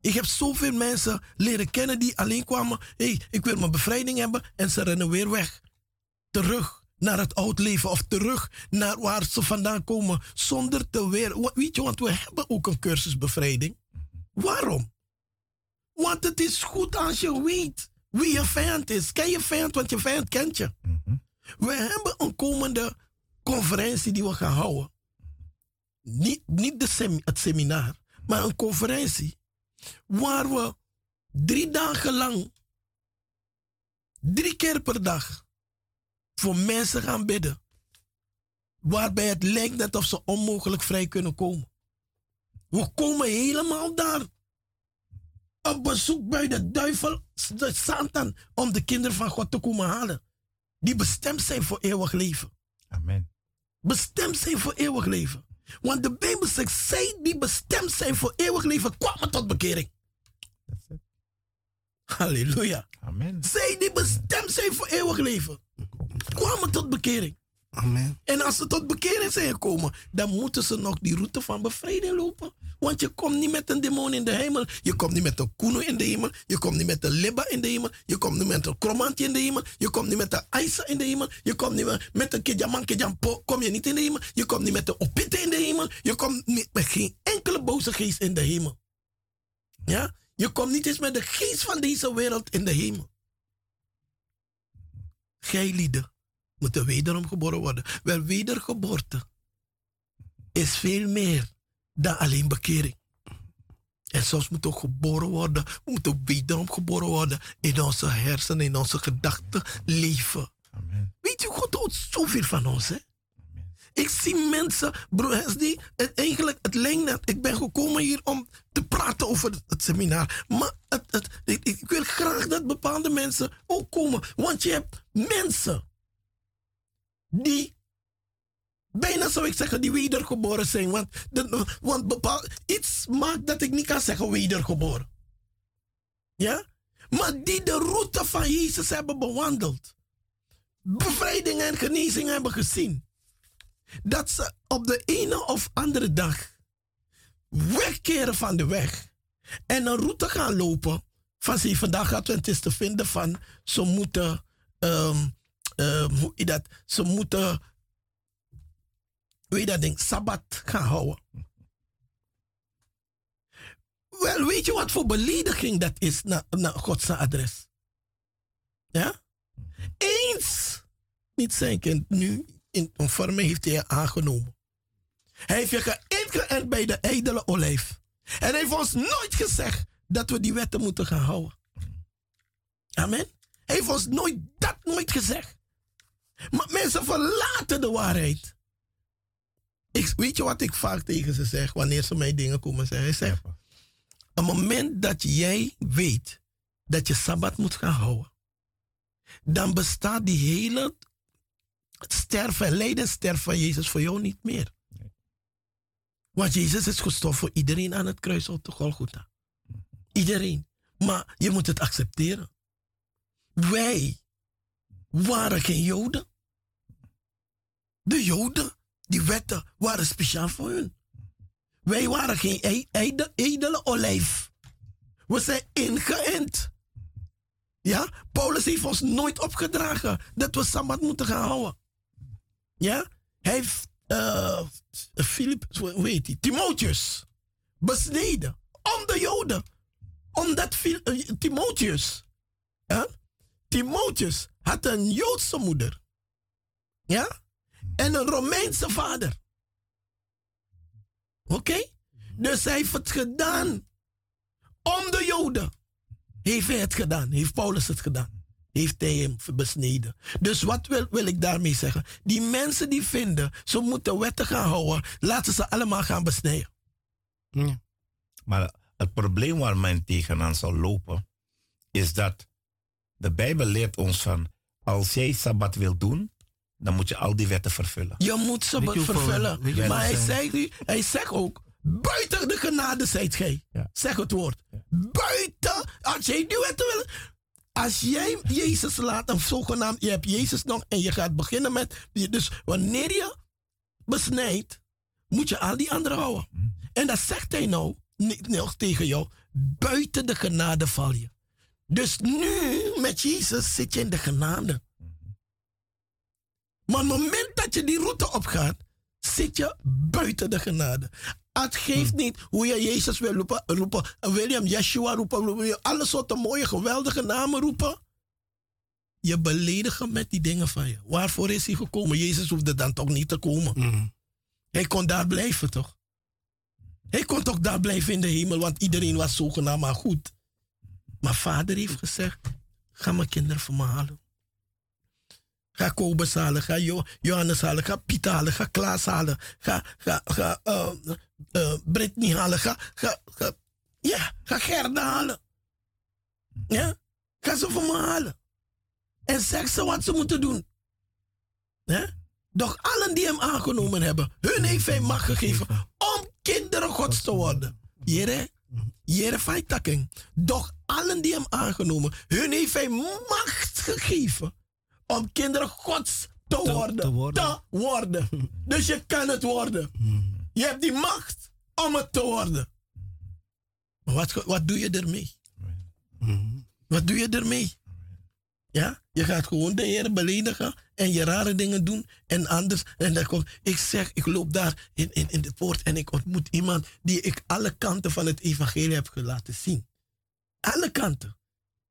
Speaker 5: Ik heb zoveel mensen leren kennen die alleen kwamen. Hé, hey, ik wil mijn bevrijding hebben. En ze rennen weer weg. Terug naar het oud leven. Of terug naar waar ze vandaan komen. Zonder te weer. Weet je, want we hebben ook een cursus bevrijding. Waarom? Want het is goed als je weet wie je vijand is. Ken je vijand, want je vijand kent je. We hebben een komende conferentie die we gaan houden. Niet, niet de het seminar, maar een conferentie. Waar we drie dagen lang, drie keer per dag, voor mensen gaan bidden. Waarbij het lijkt net of ze onmogelijk vrij kunnen komen. We komen helemaal daar. Op bezoek bij de duivel, de Satan, om de kinderen van God te komen halen. Die bestemd zijn voor eeuwig leven.
Speaker 4: Amen.
Speaker 5: Bestemd zijn voor eeuwig leven. Want de Bijbel zegt, zij die bestemd zijn voor eeuwig leven, kwamen tot bekering. Halleluja.
Speaker 4: Amen.
Speaker 5: Zij die bestemd zijn voor eeuwig leven, kwamen tot bekering.
Speaker 3: Amen.
Speaker 5: En als ze tot bekering zijn gekomen, dan moeten ze nog die route van bevrijding lopen. Want je komt niet met een demon in de hemel. Je komt niet met een kuno in de hemel. Je komt niet met een libba in de hemel. Je komt niet met een kromantje in de hemel. Je komt niet met een aisa in de hemel. Je komt niet met een kejampo. Kom je niet in de hemel. Je komt niet met een opite in de hemel. Je komt niet met geen enkele boze geest in de hemel. Ja? Je komt niet eens met de geest van deze wereld in de hemel. Gij lieden moeten wederom geboren worden. Wel, wedergeboorte is veel meer dan alleen bekering. En soms moet ook geboren worden. We moeten ook wederom geboren worden in onze hersenen, in onze gedachten, leven.
Speaker 4: Amen.
Speaker 5: Weet je, God houdt zoveel van ons, hè? Ik zie mensen, broers, die het eigenlijk, het lijkt Ik ben gekomen hier om te praten over het, seminar. Maar het, het, ik, ik, wil graag dat bepaalde mensen ook komen. Want je hebt mensen die bijna zou ik zeggen, die wedergeboren zijn. Want, de, want bepaald, iets maakt dat ik niet kan zeggen wedergeboren. Ja? Maar die de route van Jezus hebben bewandeld. Bevrijding en genezing hebben gezien. Dat ze op de ene of andere dag wegkeren van de weg. En een route gaan lopen van ze vandaag te vinden van ze moeten, um, um, hoe dat, ze moeten je dat ding, sabbat gaan houden. Wel, weet je wat voor belediging dat is naar, naar Gods adres? Ja? Eens niet zijn kind nu in vorm heeft hij je aangenomen. Hij heeft je geïngeënt bij de ijdele olijf. En hij heeft ons nooit gezegd dat we die wetten moeten gaan houden. Amen. Hij heeft ons nooit dat nooit gezegd. Maar mensen verlaten de waarheid. Ik, weet je wat ik vaak tegen ze zeg wanneer ze mij dingen komen zeggen? Zeg, op het moment dat jij weet dat je Sabbat moet gaan houden, dan bestaat die hele sterven, lijden, sterven van Jezus voor jou niet meer. Want Jezus is gestorven voor iedereen aan het kruis op de Golgotha. Iedereen. Maar je moet het accepteren. Wij waren geen Joden. De Joden die wetten waren speciaal voor hun. Wij waren geen edele olijf. We zijn ingeënt. Ja, Paulus heeft ons nooit opgedragen dat we Sabbat moeten gaan houden. Ja, hij heeft uh, Philip, hoe heet hij? Timotheus besneden om de Joden. Omdat uh, Timotheus, ja, Timotheus had een Joodse moeder. Ja? En een Romeinse vader. Oké? Dus hij heeft het gedaan. Om de Joden. Heeft hij het gedaan. Heeft Paulus het gedaan. Heeft hij hem besneden. Dus wat wil, wil ik daarmee zeggen? Die mensen die vinden, ze moeten wetten gaan houden. Laten ze allemaal gaan besnijden.
Speaker 4: Maar het probleem waar men tegenaan zal lopen, is dat de Bijbel leert ons van, als jij Sabbat wil doen, dan moet je al die wetten vervullen.
Speaker 5: Je moet
Speaker 3: je hoeveel-
Speaker 5: vervullen.
Speaker 3: je
Speaker 5: Maar hij zegt, nu- hij zegt ook, buiten de genade zijt gij.
Speaker 4: Ja.
Speaker 5: Zeg het woord. Buiten, als jij die wetten wil... Als jij Jezus laat, een zogenaamd, je hebt Jezus nog en je gaat beginnen met, dus wanneer je besnijdt, moet je al die anderen houden. En dat zegt hij nou, niet nog tegen jou, buiten de genade val je. Dus nu, met Jezus, zit je in de genade. Maar op het moment dat je die route opgaat, zit je buiten de genade. Het geeft niet hoe je Jezus wil roepen, roepen William Yeshua roepen, je alle soorten mooie, geweldige namen roepen. Je beledigt hem met die dingen van je. Waarvoor is hij gekomen? Jezus hoefde dan toch niet te komen.
Speaker 3: Mhm.
Speaker 5: Hij kon daar blijven, toch? Hij kon toch daar blijven in de hemel, want iedereen was zogenaamd maar goed. Maar vader heeft gezegd, ga mijn kinderen voor me halen. Ga Kobus halen, ga jo Johannes halen, ga Piet halen, ga Klaas halen, ga, ga, ga uh, Brittany halen, ga, ga, ga, ja, ga Gerda halen. Ja, ga ze voor me halen. En zeg ze wat ze moeten doen. Ja? Doch allen die hem aangenomen hebben, hun heeft hij macht gegeven om kinderen gods te worden. Jere, jere feitaking. Doch allen die hem aangenomen, hun heeft hij macht gegeven om kinderen gods te,
Speaker 3: Te-
Speaker 5: worden.
Speaker 3: te worden.
Speaker 5: Te worden. Dus je kan het worden. Je hebt die macht om het te worden. Maar wat, wat doe je ermee? Wat doe je ermee? Ja, je gaat gewoon de Heer beledigen en je rare dingen doen en anders. En dan kom, ik zeg, ik loop daar in, in, in de poort en ik ontmoet iemand die ik alle kanten van het evangelie heb laten zien. Alle kanten.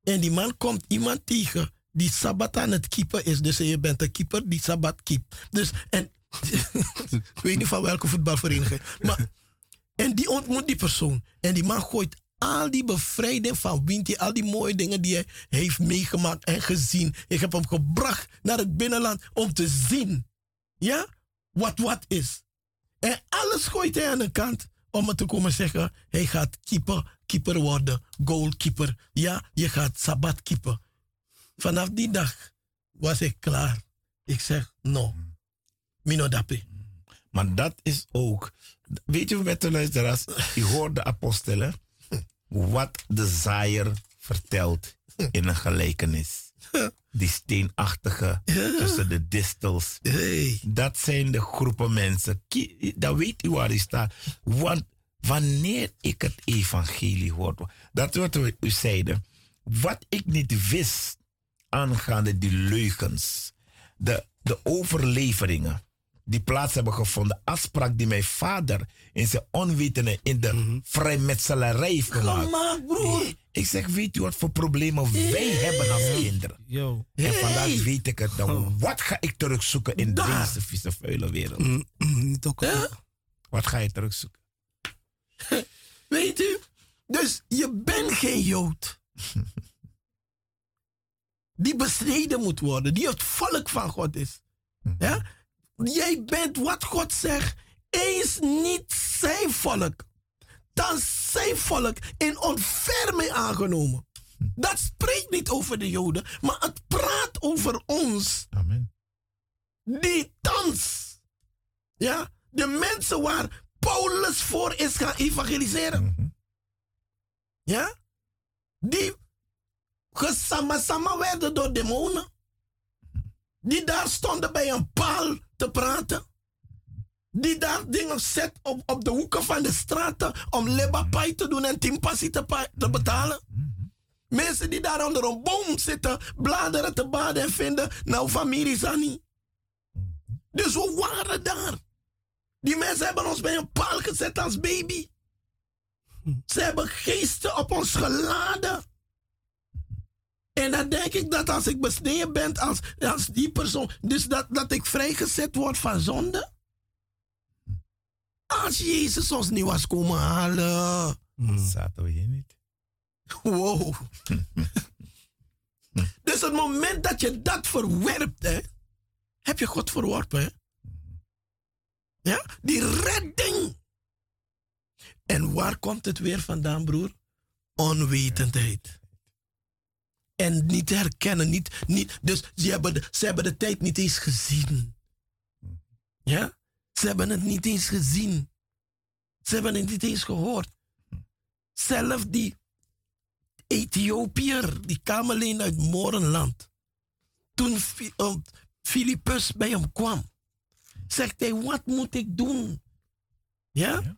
Speaker 5: En die man komt iemand tegen die sabbat aan het keeper is. Dus je bent een keeper die sabbat keept. Dus, en ik weet niet van welke voetbalvereniging. Maar, en die ontmoet die persoon. En die man gooit al die bevrijding van Winti, al die mooie dingen die hij heeft meegemaakt en gezien. Ik heb hem gebracht naar het binnenland om te zien. Ja? Wat wat is. En alles gooit hij aan de kant om te komen zeggen. Hij gaat keeper, keeper worden. Goalkeeper. Ja, je gaat sabbat keeper. Vanaf die dag was ik klaar. Ik zeg, no. Mino.
Speaker 4: Maar dat is ook. Weet je, met de luisteraars, je hoort de apostelen. Wat de zaaier vertelt in een gelijkenis. Die steenachtige tussen de distels. Dat zijn de groepen mensen. Dan weet u waar u staat. Want wanneer ik het evangelie hoor, dat wat we u zeiden, wat ik niet wist aangaande die leugens, de, de overleveringen die plaats hebben gevonden, afspraak die mijn vader in zijn onwetende in de vrijmetselarij heeft gemaakt.
Speaker 5: Gemaakt, broer.
Speaker 4: Ik zeg, weet u wat voor problemen wij hebben als kinderen?
Speaker 3: Yo.
Speaker 4: En vandaag weet ik het dan. Wat ga ik terugzoeken in
Speaker 5: Daar.
Speaker 4: deze vieze vuile wereld?
Speaker 3: Mm, mm, Niet ook.
Speaker 4: Wat ga je terugzoeken?
Speaker 5: Weet u? Dus je bent geen Jood. Die bestreden moet worden. Die het volk van God is. Ja? Jij bent wat God zegt. Eens niet zijn volk. Dan zijn volk in ontferming aangenomen. Dat spreekt niet over de Joden. Maar het praat over ons.
Speaker 4: Amen.
Speaker 5: die thans, ja, de mensen waar Paulus voor is gaan evangeliseren, ja, die gesamasama werden door demonen, die daar stonden bij een paal te praten, die daar dingen zet op, op de hoeken van de straten om lebapai te doen en timpasi te, te betalen. Mensen die daar onder een boom zitten, bladeren te baden en vinden, nou familie Zani. Dus we waren daar. Die mensen hebben ons bij een paal gezet als baby. Ze hebben geesten op ons geladen. En dan denk ik dat als ik besneden ben als, als die persoon, dus dat, dat ik vrijgezet word van zonde. Als Jezus ons niet was komen halen.
Speaker 4: Zaten we hier niet.
Speaker 5: Wow. dus het moment dat je dat verwerpt, hè, heb je God verworpen. Hè? Ja, die redding. En waar komt het weer vandaan, broer? Onwetendheid. En niet herkennen. Niet, niet, dus ze hebben, de, ze hebben de tijd niet eens gezien. Ja? Ze hebben het niet eens gezien. Ze hebben het niet eens gehoord. Zelf die Ethiopiër, die kwam alleen uit Morenland. Toen Filippus bij hem kwam, zegt hij: Wat moet ik doen? Ja?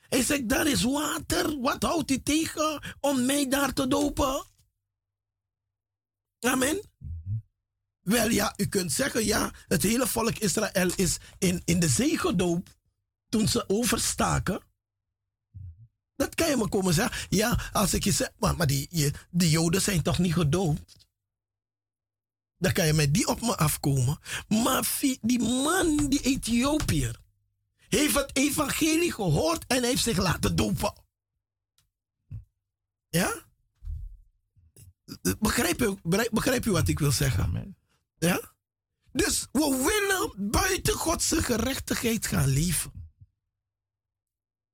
Speaker 5: Hij zegt: Daar is water. Wat houdt u tegen om mij daar te dopen? Amen. Wel ja, u kunt zeggen, ja, het hele volk Israël is in, in de zee gedoopt toen ze overstaken. Dat kan je me komen zeggen. Ja, als ik je zeg, maar, maar die, je, die Joden zijn toch niet gedoopt? Dan kan je met die op me afkomen. Maar die man, die Ethiopiër, heeft het evangelie gehoord en heeft zich laten dopen. Ja? Begrijp u, begrijp u wat ik wil zeggen?
Speaker 4: Amen.
Speaker 5: Ja? Dus we willen buiten Godse gerechtigheid gaan leven.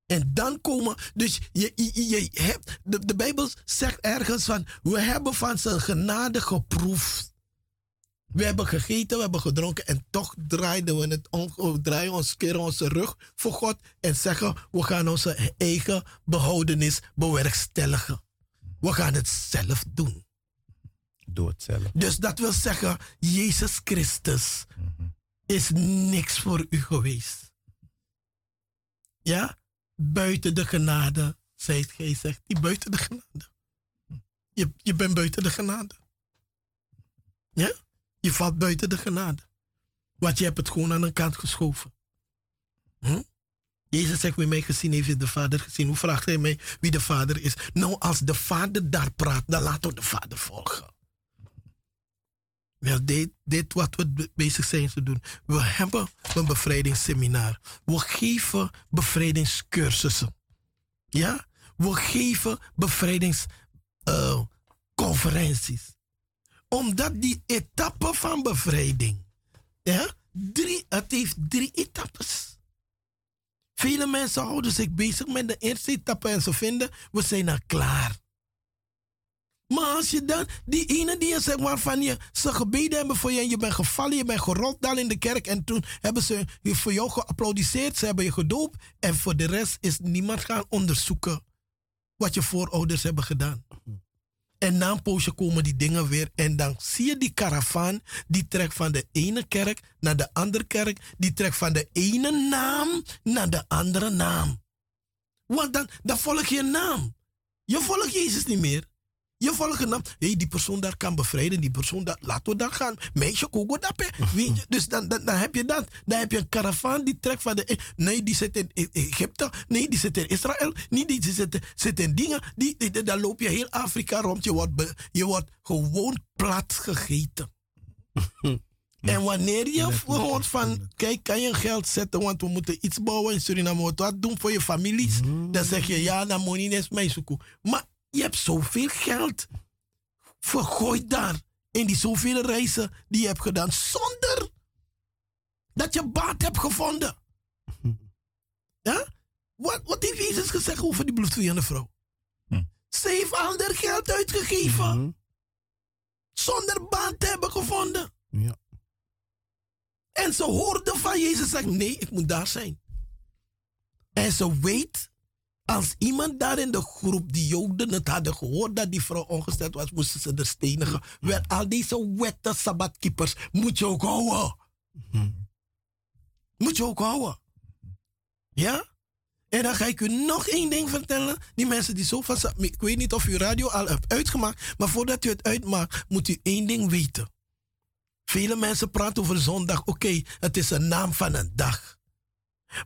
Speaker 5: En dan komen, dus je, je, je hebt, de, de Bijbel zegt ergens van, we hebben van zijn genade geproefd. We hebben gegeten, we hebben gedronken en toch draaiden we het om, we draaien ons keer onze rug voor God en zeggen, we gaan onze eigen behoudenis bewerkstelligen. We gaan het zelf doen.
Speaker 4: Zelf.
Speaker 5: Dus dat wil zeggen, Jezus Christus is niks voor u geweest. Ja? Buiten de genade, zei het gij zegt. Die buiten de genade. Je, je bent buiten de genade. Ja? Je valt buiten de genade. Want je hebt het gewoon aan de kant geschoven. Hm? Jezus zegt, wie mij gezien heeft, heeft de Vader gezien. Hoe vraagt hij mij wie de Vader is? Nou, als de Vader daar praat, dan laten we de Vader volgen. Wel, dit, dit wat we bezig zijn te doen. We hebben een bevrijdingsseminar. We geven bevrijdingscursussen. Ja? We geven bevrijdingsconferenties. Omdat die etappe van bevrijding. Ja? Drie, het heeft drie etappes. Vele mensen houden zich bezig met de eerste etappe en ze vinden, we zijn al klaar. Maar als je dan, die ene die je zegt waarvan je ze gebeden hebben voor je en je bent gevallen, je bent gerold dan in de kerk en toen hebben ze voor jou geapplaudiseerd, ze hebben je gedoopt en voor de rest is niemand gaan onderzoeken wat je voorouders hebben gedaan. En na een poosje komen die dingen weer en dan zie je die karavaan die trekt van de ene kerk naar de andere kerk, die trekt van de ene naam naar de andere naam. Want dan, dan volg je naam. Je volgt Jezus niet meer. Je volgt. Hey, die persoon daar kan bevrijden. Die persoon daar, laten we dan gaan. Meisje, kogo dappen. Dus dan, dan, dan heb je dat. Dan heb je een karavaan die trekt van de. Nee, die zit in Egypte. Nee, die zit in Israël. Nee, die zit, zit in dingen. Die, die, dan loop je heel Afrika rond. Je wordt, je wordt gewoon plat gegeten. En wanneer je hoort van, kijk, kan je geld zetten, want we moeten iets bouwen in Suriname, wat doen voor je families, dan zeg je, ja, dan moet je niet mij zoeken. Maar je hebt zoveel geld vergooid daar in die zoveel reizen die je hebt gedaan zonder dat je baat hebt gevonden. Ja? Wat, wat heeft Jezus gezegd over die bloedvriende vrouw?
Speaker 4: Hm.
Speaker 5: Ze heeft al haar geld uitgegeven
Speaker 3: Mhm.
Speaker 5: zonder baat te hebben gevonden.
Speaker 3: Ja.
Speaker 5: En ze hoorde van Jezus zeggen, nee, ik moet daar zijn. En ze weet, als iemand daar in de groep, die Joden, het hadden gehoord dat die vrouw ongesteld was, moesten ze er stenigen. Wel, al deze wetten, sabbatkeepers, moet je ook houden. Moet je ook houden. Ja? En dan ga ik u nog één ding vertellen. Die mensen die zo van... Ik weet niet of u radio al hebt uitgemaakt. Maar voordat u het uitmaakt, moet u één ding weten. Vele mensen praten over zondag. Oké, het is een naam van een dag.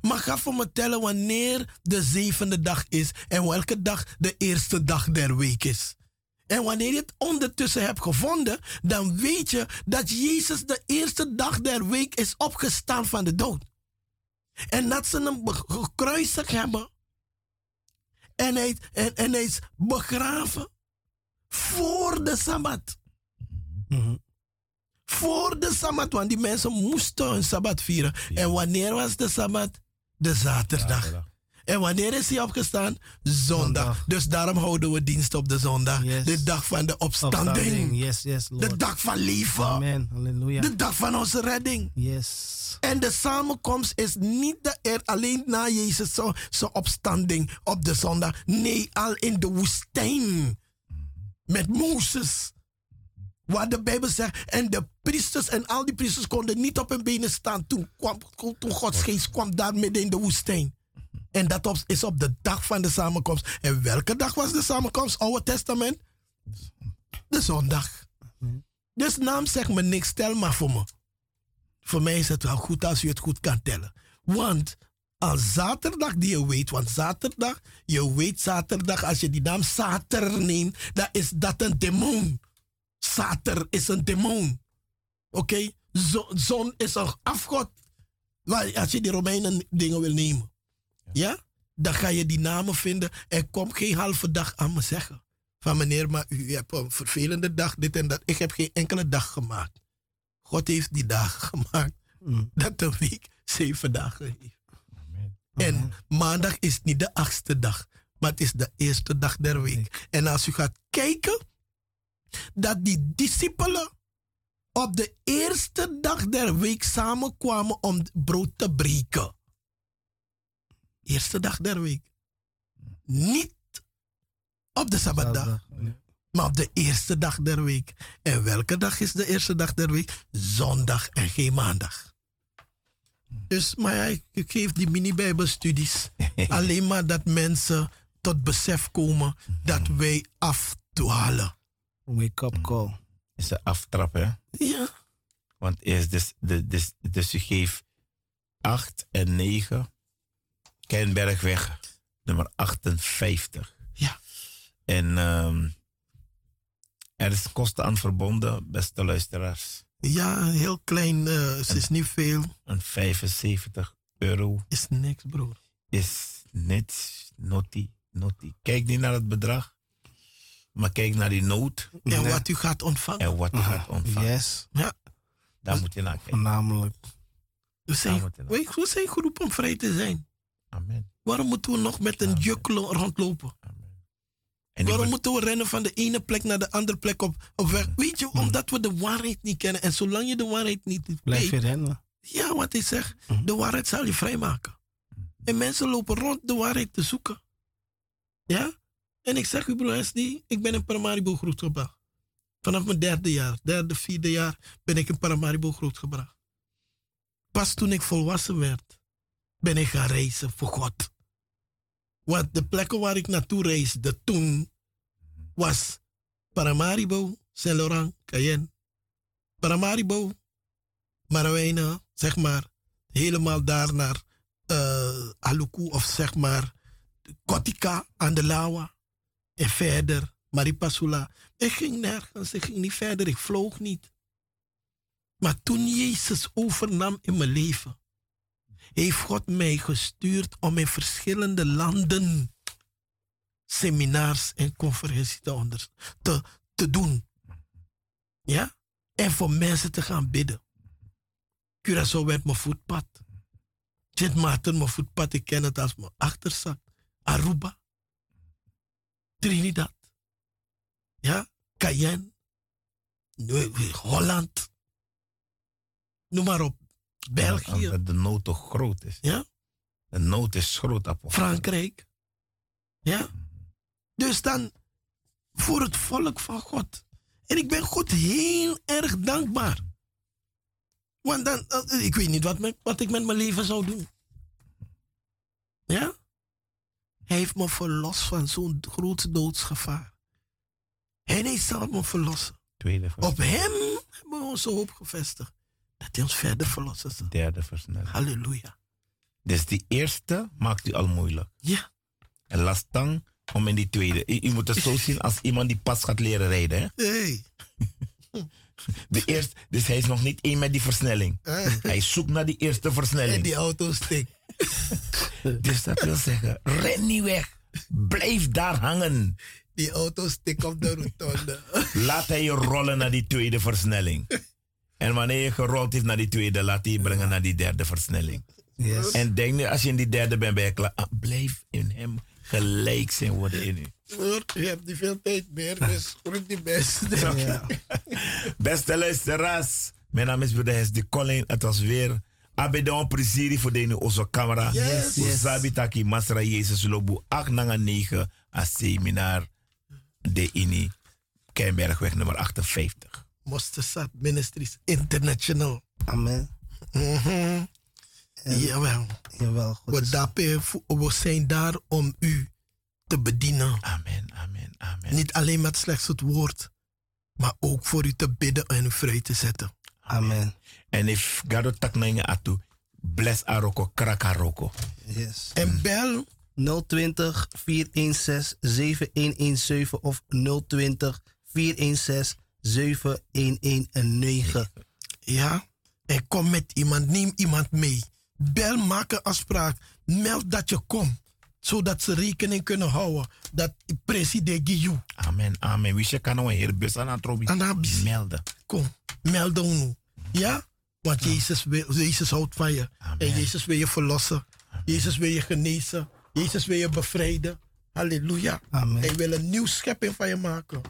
Speaker 5: Maar ga voor me tellen wanneer de zevende dag is. En welke dag de eerste dag der week is. En wanneer je het ondertussen hebt gevonden, dan weet je dat Jezus de eerste dag der week is opgestaan van de dood. En dat ze hem gekruisigd hebben. En hij, en, en is begraven voor de Sabbat. Voor de Sabbat, want die mensen moesten hun Sabbat vieren. En wanneer was de Sabbat? De zaterdag. En wanneer is hij opgestaan? Zondag.
Speaker 3: Zondag.
Speaker 5: Dus daarom houden we dienst op de zondag.
Speaker 3: Yes.
Speaker 5: De dag van de opstanding.
Speaker 3: Opstanding. Yes, yes,
Speaker 5: De
Speaker 3: Lord.
Speaker 5: dag van leven.
Speaker 3: Amen. Halleluja.
Speaker 5: De dag van onze redding.
Speaker 3: Yes.
Speaker 5: En de samenkomst is niet de, er alleen na Jezus zo- zijn opstanding op de zondag. Nee, al in de woestijn. Met Mozes. Waar de Bijbel zegt. En de priesters en al die priesters konden niet op hun benen staan. Toen, kwam, toen Gods geest kwam daar midden in de woestijn. En dat op- is op de dag van de samenkomst. En welke dag was de samenkomst? Oude Testament? De zondag. Dus naam zegt me niks, tel maar voor me. Voor mij is het wel goed als u het goed kan tellen. Want als zaterdag die je weet, want zaterdag, je weet zaterdag, als je die naam Sater neemt, dan is dat een demon. Sater is een demon. Oké? Zo- Zon is een afgod. Maar als je die Romeinen dingen wil nemen, ja. Dan ga je die namen vinden en kom geen halve dag aan me zeggen. Van meneer, maar u hebt een vervelende dag, dit en dat. Ik heb geen enkele dag gemaakt. God heeft die dagen gemaakt. Dat de week zeven dagen heeft. En maandag is niet de achtste dag, maar het is de eerste dag der week. En als u gaat kijken, dat die discipelen op de eerste dag der week samenkwamen om brood te breken. Eerste dag der week. Niet op de Sabbatdag, maar op de eerste dag der week. En welke dag is de eerste dag der week? Zondag en geen maandag. Dus, maar ja, ik, geef die mini-bijbelstudies alleen maar dat mensen tot besef komen dat wij afdwalen.
Speaker 3: Wake up call.
Speaker 4: Is een aftrap, hè?
Speaker 5: Ja,
Speaker 4: Want eerst dus, de, dus, dus je geeft 8 en 9. Kenbergweg, nummer 58.
Speaker 5: ja.
Speaker 4: En ehm, er is kosten aan verbonden, beste luisteraars.
Speaker 5: Ja, heel klein, eh, het is niet veel.
Speaker 4: Een 75 euro
Speaker 5: Is niks, broer.
Speaker 4: is net noti, noti. Kijk niet naar het bedrag, maar kijk naar die nood
Speaker 5: En wat u gaat ontvangen.
Speaker 4: en wat je gaat ontvangen.
Speaker 3: Yes.
Speaker 5: Ja,
Speaker 4: Daar moet je naar kijken.
Speaker 3: Voornamelijk.
Speaker 5: we zijn, we, we zijn geroepen om vrij te zijn.
Speaker 4: Amen.
Speaker 5: Waarom moeten we nog met een juk lo- rondlopen?
Speaker 4: En die
Speaker 5: Waarom moeten we rennen van de ene plek naar de andere plek op, op weg? Weet je, omdat we de waarheid niet kennen. En zolang je de waarheid niet
Speaker 3: Blijf
Speaker 5: weet,
Speaker 3: je rennen.
Speaker 5: Ja, wat ik zeg, de waarheid zal je vrijmaken. En mensen lopen rond de waarheid te zoeken. Ja? En ik zeg u, broer die ik ben in Paramaribo grootgebracht. Vanaf mijn derde jaar, derde, vierde jaar ben ik in Paramaribo grootgebracht. Pas toen ik volwassen werd, ben ik gaan reizen voor God. Want de plekken waar ik naartoe reisde toen was Paramaribo, Saint-Laurent, Cayenne. Paramaribo, Marawena, zeg maar, helemaal daar naar eh Aluku of zeg maar Kotika aan de Lawa. En verder, Maripasula. Ik ging nergens, ik ging niet verder, ik vloog niet. Maar toen Jezus overnam in mijn leven, heeft God mij gestuurd om in verschillende landen seminars en conferenties te, te, te doen. Ja? En voor mensen te gaan bidden. Curaçao werd mijn voetpad. Sint Maarten mijn voetpad, ik ken het als mijn achterzak. Aruba. Trinidad. Ja? Cayenne. Holland. Noem maar op. België.
Speaker 4: Omdat de nood toch groot is.
Speaker 5: Ja?
Speaker 4: De nood is groot, apostel.
Speaker 5: Frankrijk. Ja? Dus dan voor het volk van God. En ik ben God heel erg dankbaar. Want dan, eh, ik weet niet wat, wat ik met mijn leven zou doen. Ja? Hij heeft me verlost van zo'n groot doodsgevaar. En hij zal me verlossen.
Speaker 4: Tweede vers,
Speaker 5: Op hem hebben we onze hoop gevestigd. Dat hij ons verder verlossen zal.
Speaker 4: derde versnelling.
Speaker 5: Halleluja.
Speaker 4: Dus die eerste maakt u al moeilijk.
Speaker 5: Ja.
Speaker 4: En lastang om in die tweede. U, u moet het zo zien als iemand die pas gaat leren rijden. Hè?
Speaker 5: Hey.
Speaker 4: De eerste, dus hij is nog niet één met die versnelling. Hij zoekt naar die eerste
Speaker 5: En
Speaker 4: versnelling.
Speaker 5: die auto stik.
Speaker 4: Dus dat wil zeggen, ren niet weg. Blijf daar hangen.
Speaker 5: Die auto stik op de rotonde.
Speaker 4: Laat hij je rollen naar die tweede versnelling. En wanneer je gerold heeft naar die tweede, laat hij je brengen naar die derde versnelling.
Speaker 3: Yes.
Speaker 4: En denk nu, als je in die derde bent, ben je klaar. Ah, blijf in hem gelijk zijn worden in u.
Speaker 5: Je hebt niet veel tijd meer, dus groet die best.
Speaker 3: Ja.
Speaker 4: Beste luisteraars, mijn naam is Broeder de Colin. Het was weer Abedon Prisiri voor de onze camera.
Speaker 5: Yes.
Speaker 3: Yes.
Speaker 4: Sabi taki Masra Jezus Lobu 8 nanga 9 a seminar de ini Keienbergweg nummer 58.
Speaker 5: Mosterdstad Ministries International.
Speaker 3: Amen.
Speaker 5: Mhm. Jawel.
Speaker 3: Jawel, God
Speaker 5: We, dapen, we zijn daar om u te bedienen.
Speaker 4: Amen, amen, amen.
Speaker 5: Niet alleen met slechts het woord, maar ook voor u te bidden en u vrij te zetten.
Speaker 3: Amen.
Speaker 4: En if Gado tak na inga atu, bless Aroko, krak Aroko.
Speaker 3: Yes.
Speaker 5: En bel
Speaker 3: 020 416 7117 of 020 416 7119.
Speaker 5: Ja, en kom met iemand, neem iemand mee. Bel, maak een afspraak. Meld dat je komt, zodat ze rekening kunnen houden dat president Giyu
Speaker 4: Amen, amen. Wie kan nou hier besan atrobi.
Speaker 5: Anabis.
Speaker 4: Melden.
Speaker 5: kom. Meld ons. Ja? Want Jezus, wil, Jezus houdt van je.
Speaker 4: Amen.
Speaker 5: En Jezus wil je verlossen. Jezus wil je genezen. Jezus wil je bevrijden. Halleluja.
Speaker 3: Amen.
Speaker 5: Hij wil een nieuw schepping van je maken.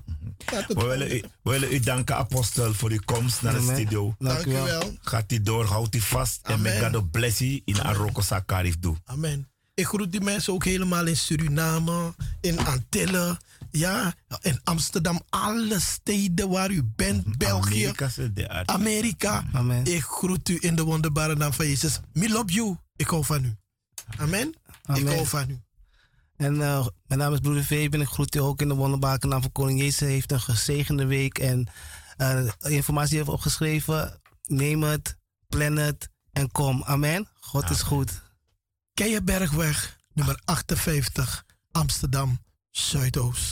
Speaker 5: Het
Speaker 4: We willen, u, we willen u danken, apostel, voor uw komst naar de studio.
Speaker 5: Dank u
Speaker 3: wel.
Speaker 4: Gaat u door, houdt u vast. En met God bless u in Aroko Sakarif doe.
Speaker 5: Amen. Ik groet die mensen ook helemaal in Suriname, in Antilles, ja, in Amsterdam, alle steden waar u bent, België,
Speaker 4: Amerika.
Speaker 3: Amen.
Speaker 5: Ik groet u in de wonderbare naam van Jezus. Me love you. Ik hou van u. Amen. Ik hou van u.
Speaker 3: En eh, mijn naam is Broeder Fabian. Ik groet u ook in de wonderbare naam van Koning Jezus. Hij heeft een gezegende week. En eh, informatie heeft opgeschreven. Neem het, plan het en kom. Amen. God is goed.
Speaker 5: Keienbergweg, nummer 58, Amsterdam, Zuidoost.